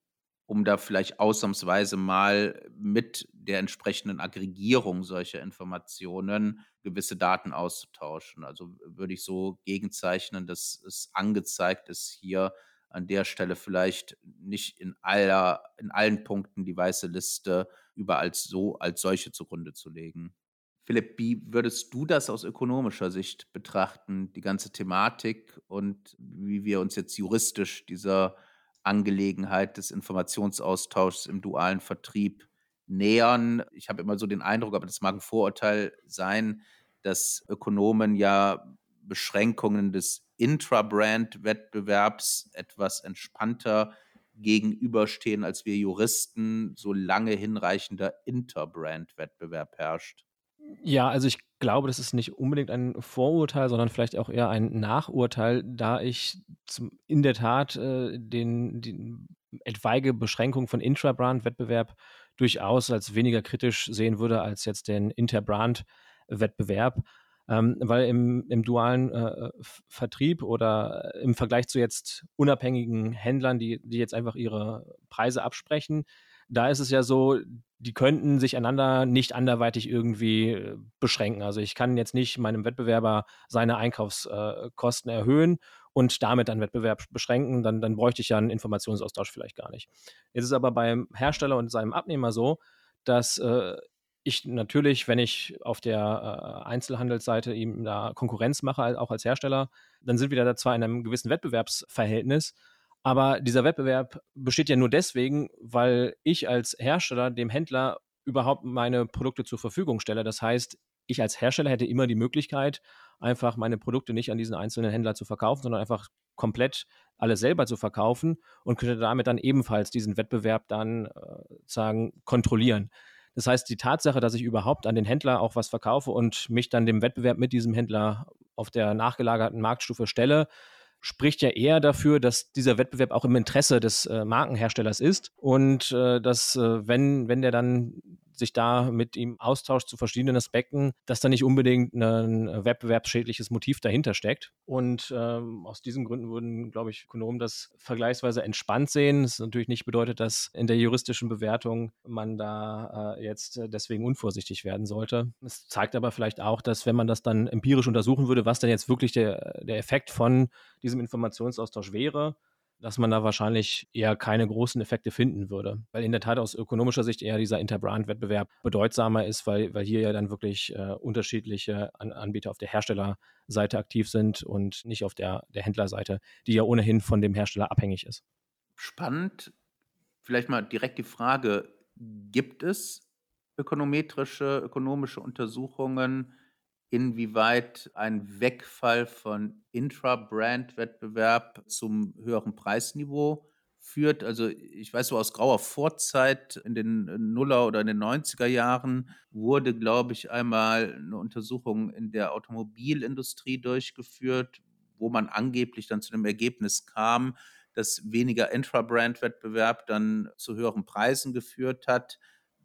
um da vielleicht ausnahmsweise mal mit der entsprechenden Aggregierung solcher Informationen gewisse Daten auszutauschen. Also würde ich so gegenzeichnen, dass es angezeigt ist, hier an der Stelle vielleicht nicht in aller, in allen Punkten die weiße Liste überall so als solche zugrunde zu legen. Philipp, wie würdest du das aus ökonomischer Sicht betrachten, die ganze Thematik und wie wir uns jetzt juristisch dieser Angelegenheit des Informationsaustauschs im dualen Vertrieb nähern? Ich habe immer so den Eindruck, aber das mag ein Vorurteil sein, dass Ökonomen ja Beschränkungen des Intrabrand-Wettbewerbs etwas entspannter gegenüberstehen, als wir Juristen, solange hinreichender Interbrand-Wettbewerb herrscht. Ja, also ich glaube, das ist nicht unbedingt ein Vorurteil, sondern vielleicht auch eher ein Nachurteil, da ich zum, in der Tat äh, den, den etwaige Beschränkung von Intrabrand-Wettbewerb durchaus als weniger kritisch sehen würde als jetzt den Interbrand-Wettbewerb. Ähm, weil im, im dualen äh, Vertrieb oder im Vergleich zu jetzt unabhängigen Händlern, die, die jetzt einfach ihre Preise absprechen, da ist es ja so, die könnten sich einander nicht anderweitig irgendwie äh, beschränken. Also ich kann jetzt nicht meinem Wettbewerber seine Einkaufskosten äh, erhöhen und damit einen Wettbewerb beschränken, dann, dann bräuchte ich ja einen Informationsaustausch vielleicht gar nicht. Jetzt ist aber beim Hersteller und seinem Abnehmer so, dass äh, ich natürlich, wenn ich auf der äh, Einzelhandelsseite ihm da Konkurrenz mache, auch als Hersteller, dann sind wir da zwar in einem gewissen Wettbewerbsverhältnis, aber dieser Wettbewerb besteht ja nur deswegen, weil ich als Hersteller dem Händler überhaupt meine Produkte zur Verfügung stelle. Das heißt, ich als Hersteller hätte immer die Möglichkeit, einfach meine Produkte nicht an diesen einzelnen Händler zu verkaufen, sondern einfach komplett alles selber zu verkaufen und könnte damit dann ebenfalls diesen Wettbewerb dann äh, sagen kontrollieren. Das heißt, die Tatsache, dass ich überhaupt an den Händler auch was verkaufe und mich dann dem Wettbewerb mit diesem Händler auf der nachgelagerten Marktstufe stelle, spricht ja eher dafür, dass dieser Wettbewerb auch im Interesse des äh, Markenherstellers ist. Und äh, dass, äh, wenn, wenn der dann sich da mit ihm austauscht zu verschiedenen Aspekten, dass da nicht unbedingt ein wettbewerbsschädliches Motiv dahinter steckt. Und ähm, aus diesen Gründen würden, glaube ich, Ökonomen das vergleichsweise entspannt sehen. Das natürlich nicht bedeutet, dass in der juristischen Bewertung man da äh, jetzt deswegen unvorsichtig werden sollte. Es zeigt aber vielleicht auch, dass wenn man das dann empirisch untersuchen würde, was denn jetzt wirklich der, der Effekt von diesem Informationsaustausch wäre, dass man da wahrscheinlich eher keine großen Effekte finden würde. Weil in der Tat aus ökonomischer Sicht eher dieser Interbrand-Wettbewerb bedeutsamer ist, weil, weil hier ja dann wirklich äh, unterschiedliche An Anbieter auf der Herstellerseite aktiv sind und nicht auf der, der Händlerseite, die ja ohnehin von dem Hersteller abhängig ist. Spannend. Vielleicht mal direkt die Frage, gibt es ökonometrische, ökonomische Untersuchungen, inwieweit ein Wegfall von Intra-Brand-Wettbewerb zum höheren Preisniveau führt. Also ich weiß so aus grauer Vorzeit in den Nuller oder in den 90er Jahren wurde, glaube ich, einmal eine Untersuchung in der Automobilindustrie durchgeführt, wo man angeblich dann zu dem Ergebnis kam, dass weniger Intra-Brand-Wettbewerb dann zu höheren Preisen geführt hat.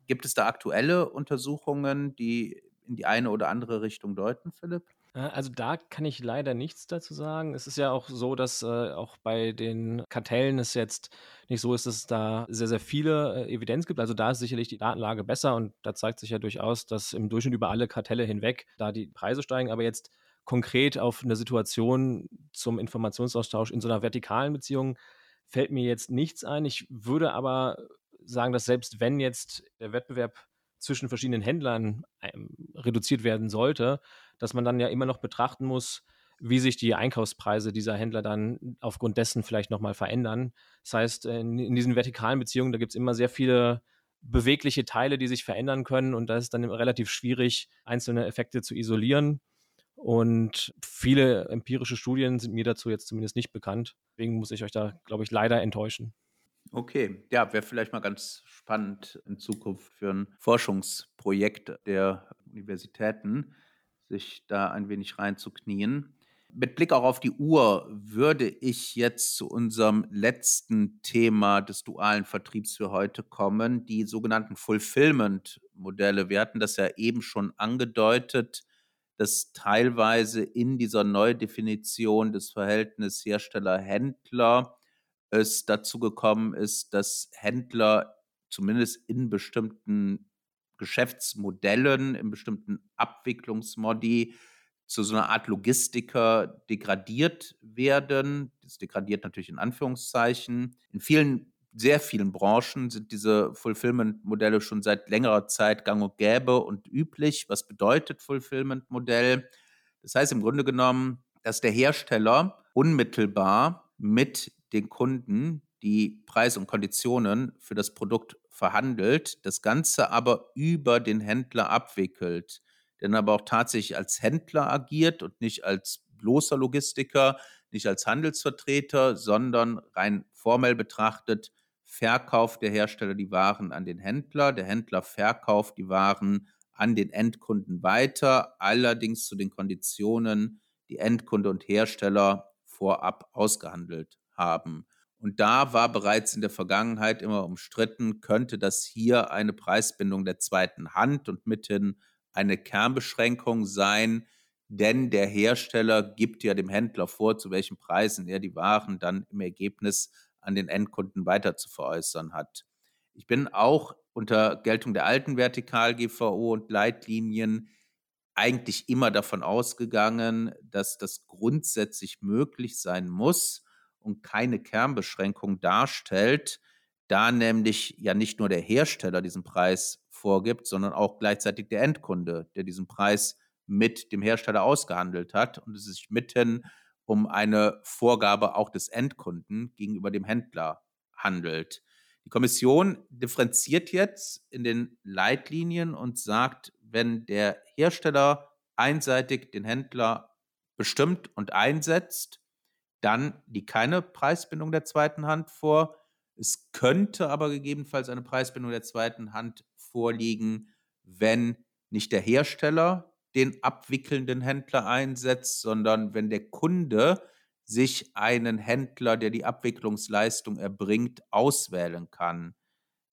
Gibt es da aktuelle Untersuchungen, die in die eine oder andere Richtung deuten, Philipp? Äh, also da kann ich leider nichts dazu sagen. Es ist ja auch so, dass äh, auch bei den Kartellen es jetzt nicht so ist, dass es da sehr, sehr viele äh, Evidenz gibt. Also da ist sicherlich die Datenlage besser und da zeigt sich ja durchaus, dass im Durchschnitt über alle Kartelle hinweg da die Preise steigen. Aber jetzt konkret auf eine Situation zum Informationsaustausch in so einer vertikalen Beziehung fällt mir jetzt nichts ein. Ich würde aber sagen, dass selbst wenn jetzt der Wettbewerb zwischen verschiedenen Händlern ähm, reduziert werden sollte, dass man dann ja immer noch betrachten muss, wie sich die Einkaufspreise dieser Händler dann aufgrund dessen vielleicht nochmal verändern. Das heißt, in, in diesen vertikalen Beziehungen, da gibt es immer sehr viele bewegliche Teile, die sich verändern können und da ist dann relativ schwierig, einzelne Effekte zu isolieren. Und viele empirische Studien sind mir dazu jetzt zumindest nicht bekannt. Deswegen muss ich euch da, glaube ich, leider enttäuschen. Okay, ja, wäre vielleicht mal ganz spannend in Zukunft für ein Forschungsprojekt der Universitäten, sich da ein wenig reinzuknien. Mit Blick auch auf die Uhr würde ich jetzt zu unserem letzten Thema des dualen Vertriebs für heute kommen, die sogenannten Fulfillment-Modelle. Wir hatten das ja eben schon angedeutet, dass teilweise in dieser Neudefinition des Verhältnisses Hersteller-Händler es dazu gekommen ist, dass Händler zumindest in bestimmten Geschäftsmodellen, in bestimmten Abwicklungsmodi zu so einer Art Logistiker degradiert werden. Das degradiert natürlich in Anführungszeichen. In vielen, sehr vielen Branchen sind diese Fulfillment-Modelle schon seit längerer Zeit gang und gäbe und üblich. Was bedeutet Fulfillment-Modell? Das heißt im Grunde genommen, dass der Hersteller unmittelbar mit den Kunden die Preise und Konditionen für das Produkt verhandelt, das Ganze aber über den Händler abwickelt. Dann aber auch tatsächlich als Händler agiert und nicht als bloßer Logistiker, nicht als Handelsvertreter, sondern rein formell betrachtet verkauft der Hersteller die Waren an den Händler, der Händler verkauft die Waren an den Endkunden weiter, allerdings zu den Konditionen, die Endkunde und Hersteller vorab ausgehandelt haben. Und da war bereits in der Vergangenheit immer umstritten, könnte das hier eine Preisbindung der zweiten Hand und mithin eine Kernbeschränkung sein, denn der Hersteller gibt ja dem Händler vor, zu welchen Preisen er die Waren dann im Ergebnis an den Endkunden weiter zu veräußern hat. Ich bin auch unter Geltung der alten Vertikal-GVO und Leitlinien eigentlich immer davon ausgegangen, dass das grundsätzlich möglich sein muss und keine Kernbeschränkung darstellt, da nämlich ja nicht nur der Hersteller diesen Preis vorgibt, sondern auch gleichzeitig der Endkunde, der diesen Preis mit dem Hersteller ausgehandelt hat und es sich mitten um eine Vorgabe auch des Endkunden gegenüber dem Händler handelt. Die Kommission differenziert jetzt in den Leitlinien und sagt, wenn der Hersteller einseitig den Händler bestimmt und einsetzt, dann liegt keine Preisbindung der zweiten Hand vor. Es könnte aber gegebenenfalls eine Preisbindung der zweiten Hand vorliegen, wenn nicht der Hersteller den abwickelnden Händler einsetzt, sondern wenn der Kunde sich einen Händler, der die Abwicklungsleistung erbringt, auswählen kann.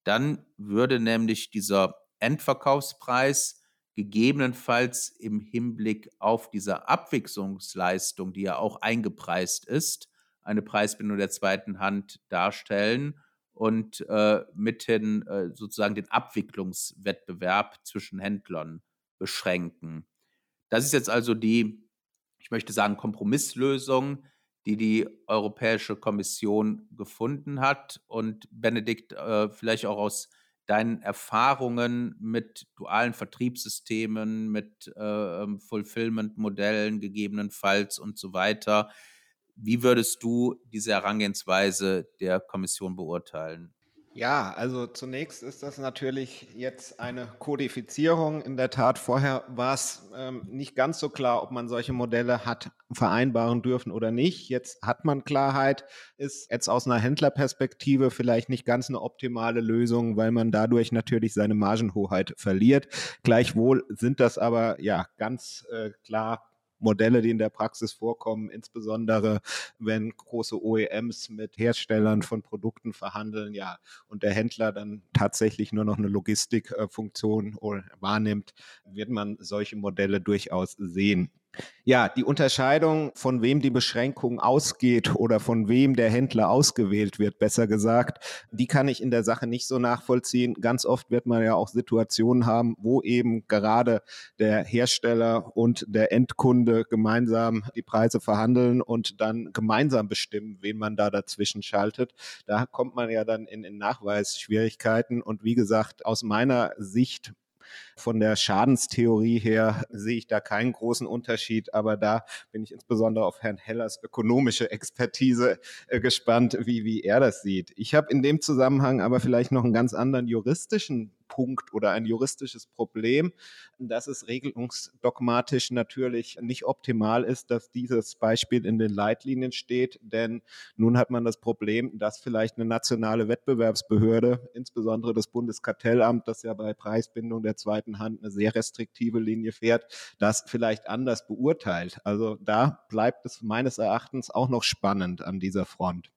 Dann würde nämlich dieser Endverkaufspreis gegebenenfalls im Hinblick auf diese Abwicklungsleistung, die ja auch eingepreist ist, eine Preisbindung der zweiten Hand darstellen und äh, mithin äh, sozusagen den Abwicklungswettbewerb zwischen Händlern beschränken. Das ist jetzt also die, ich möchte sagen, Kompromisslösung, die die Europäische Kommission gefunden hat. Und Benedikt, äh, vielleicht auch aus deinen Erfahrungen mit dualen Vertriebssystemen, mit äh, ähm, Fulfillment-Modellen gegebenenfalls und so weiter. Wie würdest du diese Herangehensweise der Kommission beurteilen? Ja, also zunächst ist das natürlich jetzt eine Kodifizierung. In der Tat, vorher war es ähm, nicht ganz so klar, ob man solche Modelle hat vereinbaren dürfen oder nicht. Jetzt hat man Klarheit, ist jetzt aus einer Händlerperspektive vielleicht nicht ganz eine optimale Lösung, weil man dadurch natürlich seine Margenhoheit verliert. Gleichwohl sind das aber ja ganz äh, klar Modelle, die in der Praxis vorkommen, insbesondere wenn große OEMs mit Herstellern von Produkten verhandeln, ja, und der Händler dann tatsächlich nur noch eine Logistikfunktion wahrnimmt, wird man solche Modelle durchaus sehen. Ja, die Unterscheidung, von wem die Beschränkung ausgeht oder von wem der Händler ausgewählt wird, besser gesagt, die kann ich in der Sache nicht so nachvollziehen. Ganz oft wird man ja auch Situationen haben, wo eben gerade der Hersteller und der Endkunde gemeinsam die Preise verhandeln und dann gemeinsam bestimmen, wen man da dazwischen schaltet. Da kommt man ja dann in, in Nachweisschwierigkeiten. Und wie gesagt, aus meiner Sicht von der Schadenstheorie her (laughs) sehe ich da keinen großen Unterschied, aber da bin ich insbesondere auf Herrn Hellers ökonomische Expertise äh, gespannt, wie, wie er das sieht. Ich habe in dem Zusammenhang aber vielleicht noch einen ganz anderen juristischen Punkt oder ein juristisches Problem, dass es regelungsdogmatisch natürlich nicht optimal ist, dass dieses Beispiel in den Leitlinien steht, denn nun hat man das Problem, dass vielleicht eine nationale Wettbewerbsbehörde, insbesondere das Bundeskartellamt, das ja bei Preisbindung der zweiten Hand eine sehr restriktive Linie fährt, das vielleicht anders beurteilt. Also da bleibt es meines Erachtens auch noch spannend an dieser Front.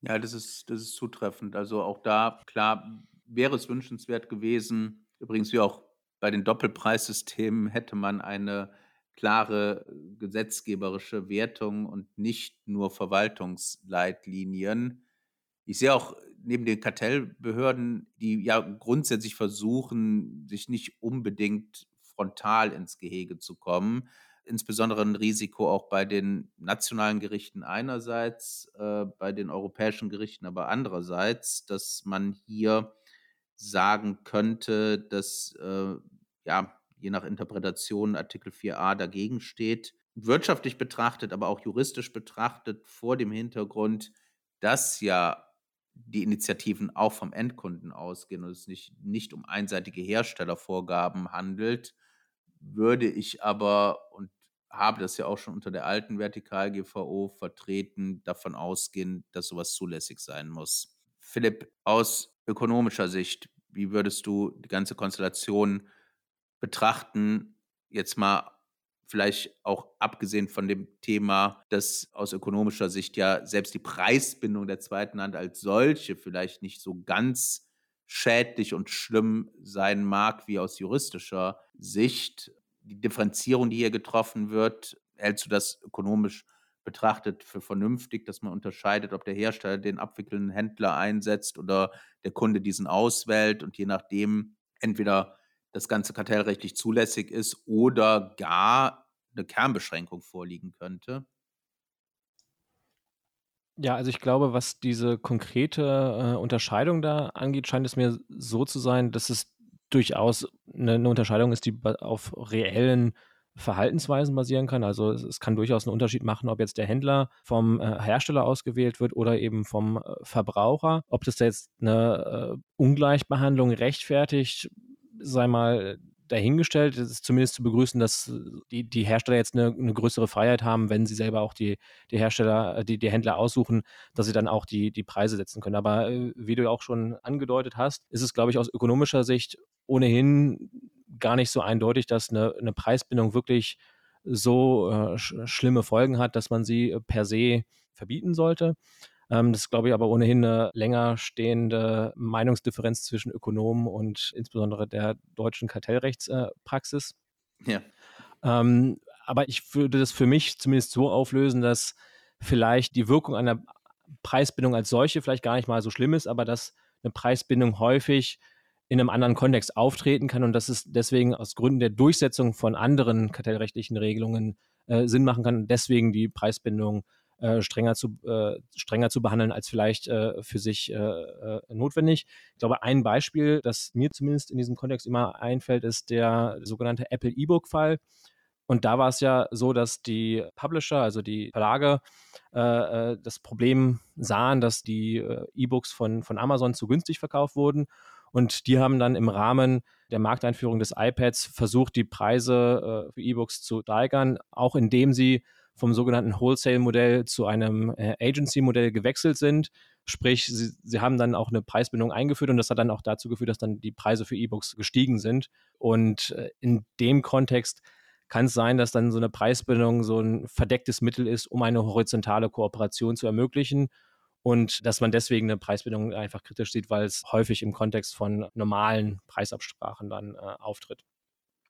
Ja, das ist, das ist zutreffend. Also auch da, klar, wäre es wünschenswert gewesen, übrigens wie auch bei den Doppelpreissystemen hätte man eine klare gesetzgeberische Wertung und nicht nur Verwaltungsleitlinien. Ich sehe auch neben den Kartellbehörden, die ja grundsätzlich versuchen, sich nicht unbedingt frontal ins Gehege zu kommen, insbesondere ein Risiko auch bei den nationalen Gerichten einerseits, äh, bei den europäischen Gerichten aber andererseits, dass man hier sagen könnte, dass äh, ja je nach Interpretation Artikel 4a dagegen steht. Wirtschaftlich betrachtet, aber auch juristisch betrachtet vor dem Hintergrund, dass ja die Initiativen auch vom Endkunden ausgehen und es nicht, nicht um einseitige Herstellervorgaben handelt, würde ich aber, und habe das ja auch schon unter der alten Vertikal-GVO vertreten, davon ausgehen, dass sowas zulässig sein muss. Philipp, aus ökonomischer Sicht, wie würdest du die ganze Konstellation betrachten? Jetzt mal vielleicht auch abgesehen von dem Thema, dass aus ökonomischer Sicht ja selbst die Preisbindung der zweiten Hand als solche vielleicht nicht so ganz schädlich und schlimm sein mag wie aus juristischer Sicht. Die Differenzierung, die hier getroffen wird, hältst du das ökonomisch betrachtet für vernünftig, dass man unterscheidet, ob der Hersteller den abwickelnden Händler einsetzt oder der Kunde diesen auswählt und je nachdem entweder das Ganze kartellrechtlich zulässig ist oder gar eine Kernbeschränkung vorliegen könnte? Ja, also ich glaube, was diese konkrete äh, Unterscheidung da angeht, scheint es mir so zu sein, dass es durchaus eine, eine Unterscheidung ist, die auf reellen Verhaltensweisen basieren kann. Also es, es, kann durchaus einen Unterschied machen, ob jetzt der Händler vom äh, Hersteller ausgewählt wird oder eben vom äh, Verbraucher. Ob das da jetzt eine äh, Ungleichbehandlung rechtfertigt, sei mal dahingestellt. Es ist zumindest zu begrüßen, dass die, die Hersteller jetzt eine, eine, größere Freiheit haben, wenn sie selber auch die, die Hersteller, die, die Händler aussuchen, dass sie dann auch die, die Preise setzen können. Aber äh, wie du auch schon angedeutet hast, ist es, glaube ich, aus ökonomischer Sicht ohnehin gar nicht so eindeutig, dass eine, eine Preisbindung wirklich so äh, sch schlimme Folgen hat, dass man sie per se verbieten sollte. Ähm, das ist, glaube ich, aber ohnehin eine länger stehende Meinungsdifferenz zwischen Ökonomen und insbesondere der deutschen Kartellrechtspraxis. Äh, ja. Ähm, aber ich würde das für mich zumindest so auflösen, dass vielleicht die Wirkung einer Preisbindung als solche vielleicht gar nicht mal so schlimm ist, aber dass eine Preisbindung häufig in einem anderen Kontext auftreten kann und dass es deswegen aus Gründen der Durchsetzung von anderen kartellrechtlichen Regelungen äh, Sinn machen kann, deswegen die Preisbindung äh, strenger, zu, äh, strenger zu behandeln als vielleicht äh, für sich äh, äh, notwendig. Ich glaube, ein Beispiel, das mir zumindest in diesem Kontext immer einfällt, ist der sogenannte Apple E-Book-Fall. Und da war es ja so, dass die Publisher, also die Verlage, das Problem sahen, dass die E-Books von, von Amazon zu günstig verkauft wurden. Und die haben dann im Rahmen der Markteinführung des iPads versucht, die Preise für E-Books zu steigern, auch indem sie vom sogenannten Wholesale-Modell zu einem äh, Agency-Modell gewechselt sind. Sprich, sie, sie haben dann auch eine Preisbindung eingeführt und das hat dann auch dazu geführt, dass dann die Preise für E-Books gestiegen sind. Und äh, in dem Kontext kann es sein, dass dann so eine Preisbindung so ein verdecktes Mittel ist, um eine horizontale Kooperation zu ermöglichen und dass man deswegen eine Preisbindung einfach kritisch sieht, weil es häufig im Kontext von normalen Preisabsprachen dann äh, auftritt.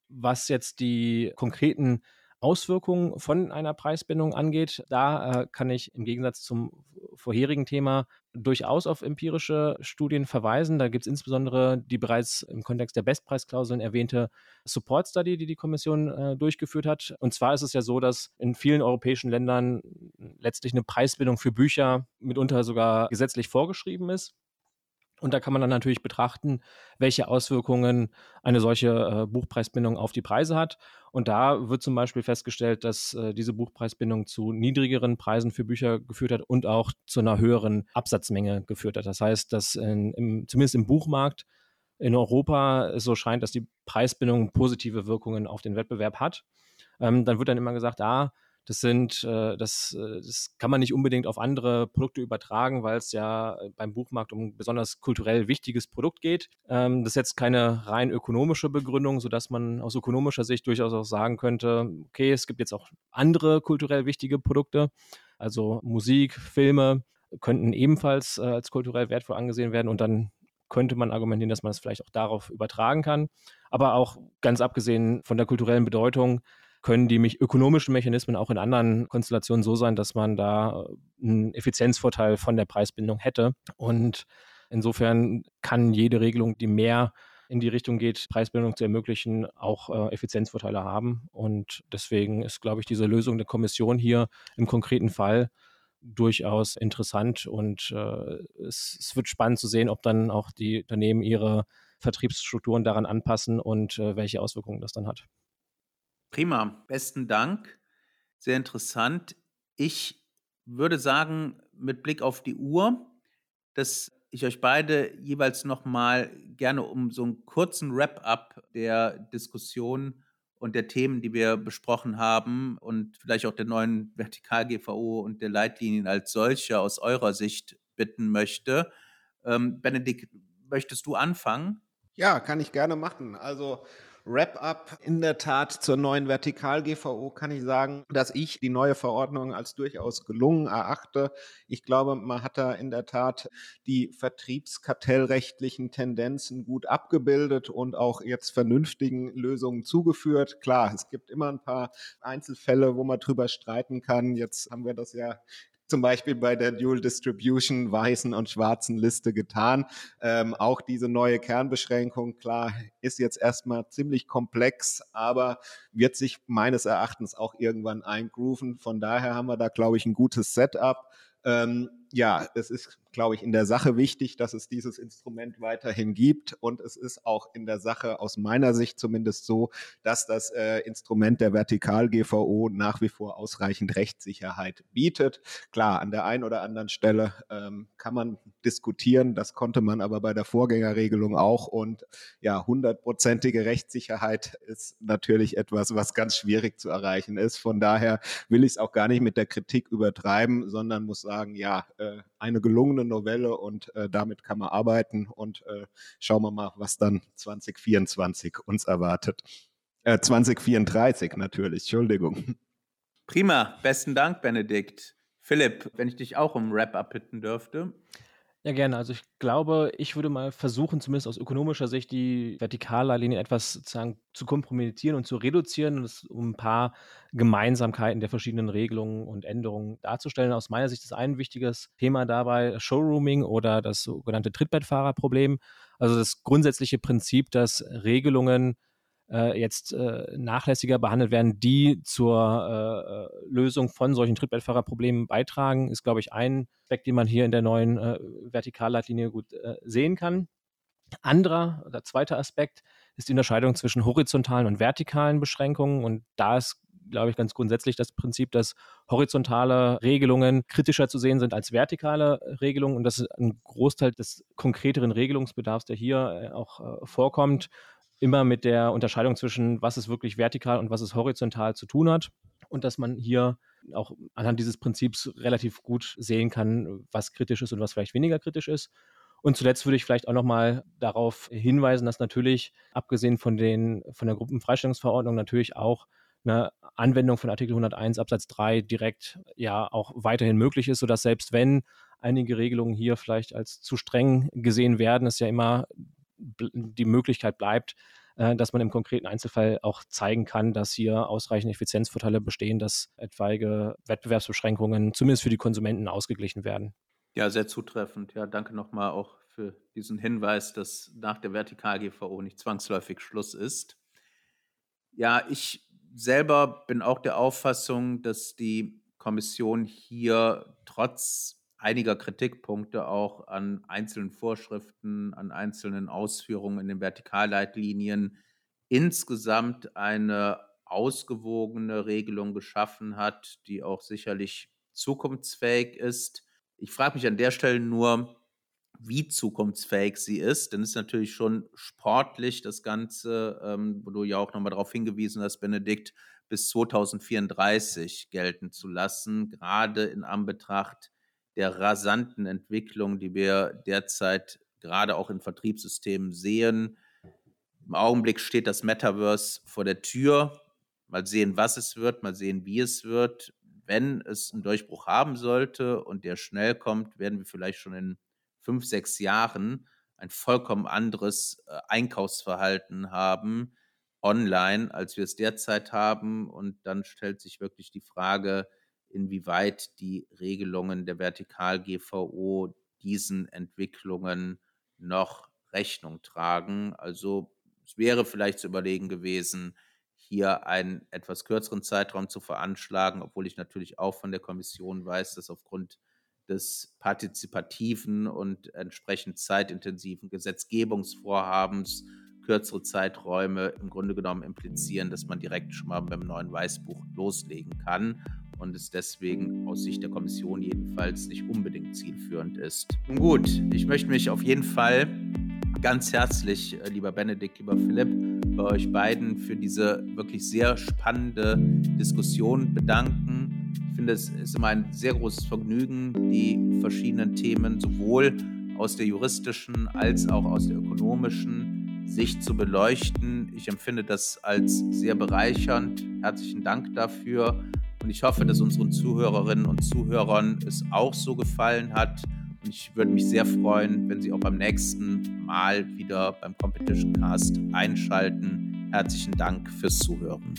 Was jetzt die konkreten Auswirkungen von einer Preisbindung angeht, da äh, kann ich im Gegensatz zum vorherigen Thema durchaus auf empirische Studien verweisen. Da gibt es insbesondere die bereits im Kontext der Bestpreisklauseln erwähnte Support Study, die die Kommission äh, durchgeführt hat. Und zwar ist es ja so, dass in vielen europäischen Ländern letztlich eine Preisbindung für Bücher mitunter sogar gesetzlich vorgeschrieben ist. Und da kann man dann natürlich betrachten, welche Auswirkungen eine solche äh, Buchpreisbindung auf die Preise hat. Und da wird zum Beispiel festgestellt, dass äh, diese Buchpreisbindung zu niedrigeren Preisen für Bücher geführt hat und auch zu einer höheren Absatzmenge geführt hat. Das heißt, dass in, im, zumindest im Buchmarkt in Europa es so scheint, dass die Preisbindung positive Wirkungen auf den Wettbewerb hat. Ähm, dann wird dann immer gesagt, ah, das sind, äh, das, äh, das kann man nicht unbedingt auf andere Produkte übertragen, weil es ja äh, beim Buchmarkt um ein besonders kulturell wichtiges Produkt geht. Ähm, das ist jetzt keine rein ökonomische Begründung, sodass man aus ökonomischer Sicht durchaus auch sagen könnte, okay, es gibt jetzt auch andere kulturell wichtige Produkte, also Musik, Filme könnten ebenfalls als kulturell wertvoll angesehen werden und dann könnte man argumentieren, dass man es vielleicht auch darauf übertragen kann. Aber auch ganz abgesehen von der kulturellen Bedeutung können die ökonomischen Mechanismen auch in anderen Konstellationen so sein, dass man da äh, einen Effizienzvorteil von der Preisbindung hätte. Und insofern kann jede Regelung, die mehr in die Richtung geht, Preisbildung zu ermöglichen, auch äh, Effizienzvorteile haben. Und deswegen ist, glaube ich, diese Lösung der Kommission hier im konkreten Fall durchaus interessant und äh, es, es, wird spannend zu sehen, ob dann auch die Unternehmen ihre Vertriebsstrukturen daran anpassen und äh, welche Auswirkungen das dann hat. Prima, besten Dank. Sehr interessant. Ich würde sagen, mit Blick auf die Uhr, dass ich euch beide jeweils noch mal gerne um so einen kurzen Wrap-up der Diskussion und der Themen, die wir besprochen haben und vielleicht auch der neuen Vertikal-GVO und der Leitlinien als solche aus eurer Sicht bitten möchte. Ähm, Benedikt, möchtest du anfangen? Ja, kann ich gerne machen. Also Wrap-up in der Tat zur neuen Vertikal-GVO kann ich sagen, dass ich die neue Verordnung als durchaus gelungen erachte. Ich glaube, man hat da in der Tat die vertriebskartellrechtlichen Tendenzen gut abgebildet und auch jetzt vernünftigen Lösungen zugeführt. Klar, es gibt immer ein paar Einzelfälle, wo man drüber streiten kann. Jetzt haben wir das ja zum Beispiel bei der Dual Distribution weißen und schwarzen Liste getan. Ähm, auch diese neue Kernbeschränkung, klar, ist jetzt erstmal ziemlich komplex, aber wird sich meines Erachtens auch irgendwann eingrooven. Von daher haben wir da, glaube ich, ein gutes Setup. Ähm, ja, es ist, glaube ich, in der Sache wichtig, dass es dieses Instrument weiterhin gibt. Und es ist auch in der Sache aus meiner Sicht zumindest so, dass das äh, Instrument der Vertikal-GVO nach wie vor ausreichend Rechtssicherheit bietet. Klar, an der einen oder anderen Stelle ähm, kann man diskutieren. Das konnte man aber bei der Vorgängerregelung auch. Und ja, hundertprozentige Rechtssicherheit ist natürlich etwas, was ganz schwierig zu erreichen ist. Von daher will ich es auch gar nicht mit der Kritik übertreiben, sondern muss sagen, ja, äh, eine gelungene Novelle und äh, damit kann man arbeiten und äh, schauen wir mal, was dann 2024 uns erwartet. 2034 natürlich, Entschuldigung. Prima, besten Dank, Benedikt. Philipp, wenn ich dich auch um Wrap-up bitten dürfte. Ja, gerne. Also ich glaube, ich würde mal versuchen, zumindest aus ökonomischer Sicht, die Vertikallinie etwas sozusagen zu kompromittieren und zu reduzieren, und um ein paar Gemeinsamkeiten der verschiedenen Regelungen und Änderungen darzustellen. Aus meiner Sicht ist ein wichtiges Thema dabei Showrooming oder das sogenannte Trittbettfahrerproblem. Also das grundsätzliche Prinzip, dass Regelungen äh, jetzt äh, nachlässiger behandelt werden, die zur äh, Lösung von solchen Trittbettfahrerproblemen beitragen, ist, glaube ich, ein Aspekt, den man hier in der neuen äh, Vertikalleitlinie gut äh, sehen kann. Anderer oder zweiter Aspekt ist die Unterscheidung zwischen horizontalen und vertikalen Beschränkungen. Und da ist, glaube ich, ganz grundsätzlich das Prinzip, dass horizontale Regelungen kritischer zu sehen sind als vertikale Regelungen. Und das ist ein Großteil des konkreteren Regelungsbedarfs, der hier äh, auch vorkommt, immer mit der Unterscheidung zwischen, was es wirklich vertikal und was es horizontal zu tun hat. Und dass man hier auch anhand dieses Prinzips relativ gut sehen kann, was kritisch ist und was vielleicht weniger kritisch ist. Und zuletzt würde ich vielleicht auch nochmal darauf hinweisen, dass natürlich, abgesehen von, den, von der Gruppenfreistellungsverordnung, natürlich auch eine Anwendung von Artikel 101 Absatz 3 direkt ja auch weiterhin möglich ist, sodass selbst wenn einige Regelungen hier vielleicht als zu streng gesehen werden, es ja immer die Möglichkeit bleibt, äh, dass man im konkreten Einzelfall auch zeigen kann, dass hier ausreichend Effizienzvorteile bestehen, dass etwaige Wettbewerbsbeschränkungen zumindest für die Konsumenten ausgeglichen werden. Ja, sehr zutreffend. Ja, danke nochmal auch für diesen Hinweis, dass nach der Vertikal-GVO nicht zwangsläufig Schluss ist. Ja, ich selber bin auch der Auffassung, dass die Kommission hier trotz einiger Kritikpunkte auch an einzelnen Vorschriften, an einzelnen Ausführungen in den Vertikalleitlinien insgesamt eine ausgewogene Regelung geschaffen hat, die auch sicherlich zukunftsfähig ist. Ich frage mich an der Stelle nur, wie zukunftsfähig sie ist, denn es ist natürlich schon sportlich, das Ganze, ähm, wo du ja auch nochmal darauf hingewiesen hast, Benedikt, bis 2034 gelten zu lassen, gerade in Anbetracht der rasanten Entwicklung, die wir derzeit gerade auch in Vertriebssystemen sehen. Im Augenblick steht das Metaverse vor der Tür. Mal sehen, was es wird, mal sehen, wie es wird. Wenn es einen Durchbruch haben sollte und der schnell kommt, werden wir vielleicht schon in fünf, sechs Jahren ein vollkommen anderes äh, Einkaufsverhalten haben online, als wir es derzeit haben. Und dann stellt sich wirklich die Frage, inwieweit die Regelungen der Vertikal-GVO diesen Entwicklungen noch Rechnung tragen. Also es wäre vielleicht zu überlegen gewesen, hier einen etwas kürzeren Zeitraum zu veranschlagen, obwohl ich natürlich auch von der Kommission weiß, dass aufgrund des partizipativen und entsprechend zeitintensiven Gesetzgebungsvorhabens kürzere Zeiträume im Grunde genommen implizieren, dass man direkt schon mal beim neuen Weißbuch loslegen kann und es deswegen aus Sicht der Kommission jedenfalls nicht unbedingt zielführend ist. Nun gut, ich möchte mich auf jeden Fall ganz herzlich, äh, lieber Benedikt, lieber Philipp, bei euch beiden für diese wirklich sehr spannende Diskussion bedanken. Ich finde, es ist immer ein sehr großes Vergnügen, die verschiedenen Themen sowohl aus der juristischen als auch aus der ökonomischen Sicht zu beleuchten. Ich empfinde das als sehr bereichernd. Herzlichen Dank dafür. Und ich hoffe, dass unseren Zuhörerinnen und Zuhörern es auch so gefallen hat. Und ich würde mich sehr freuen, wenn Sie auch beim nächsten Mal wieder beim Competition Cast einschalten. Herzlichen Dank fürs Zuhören.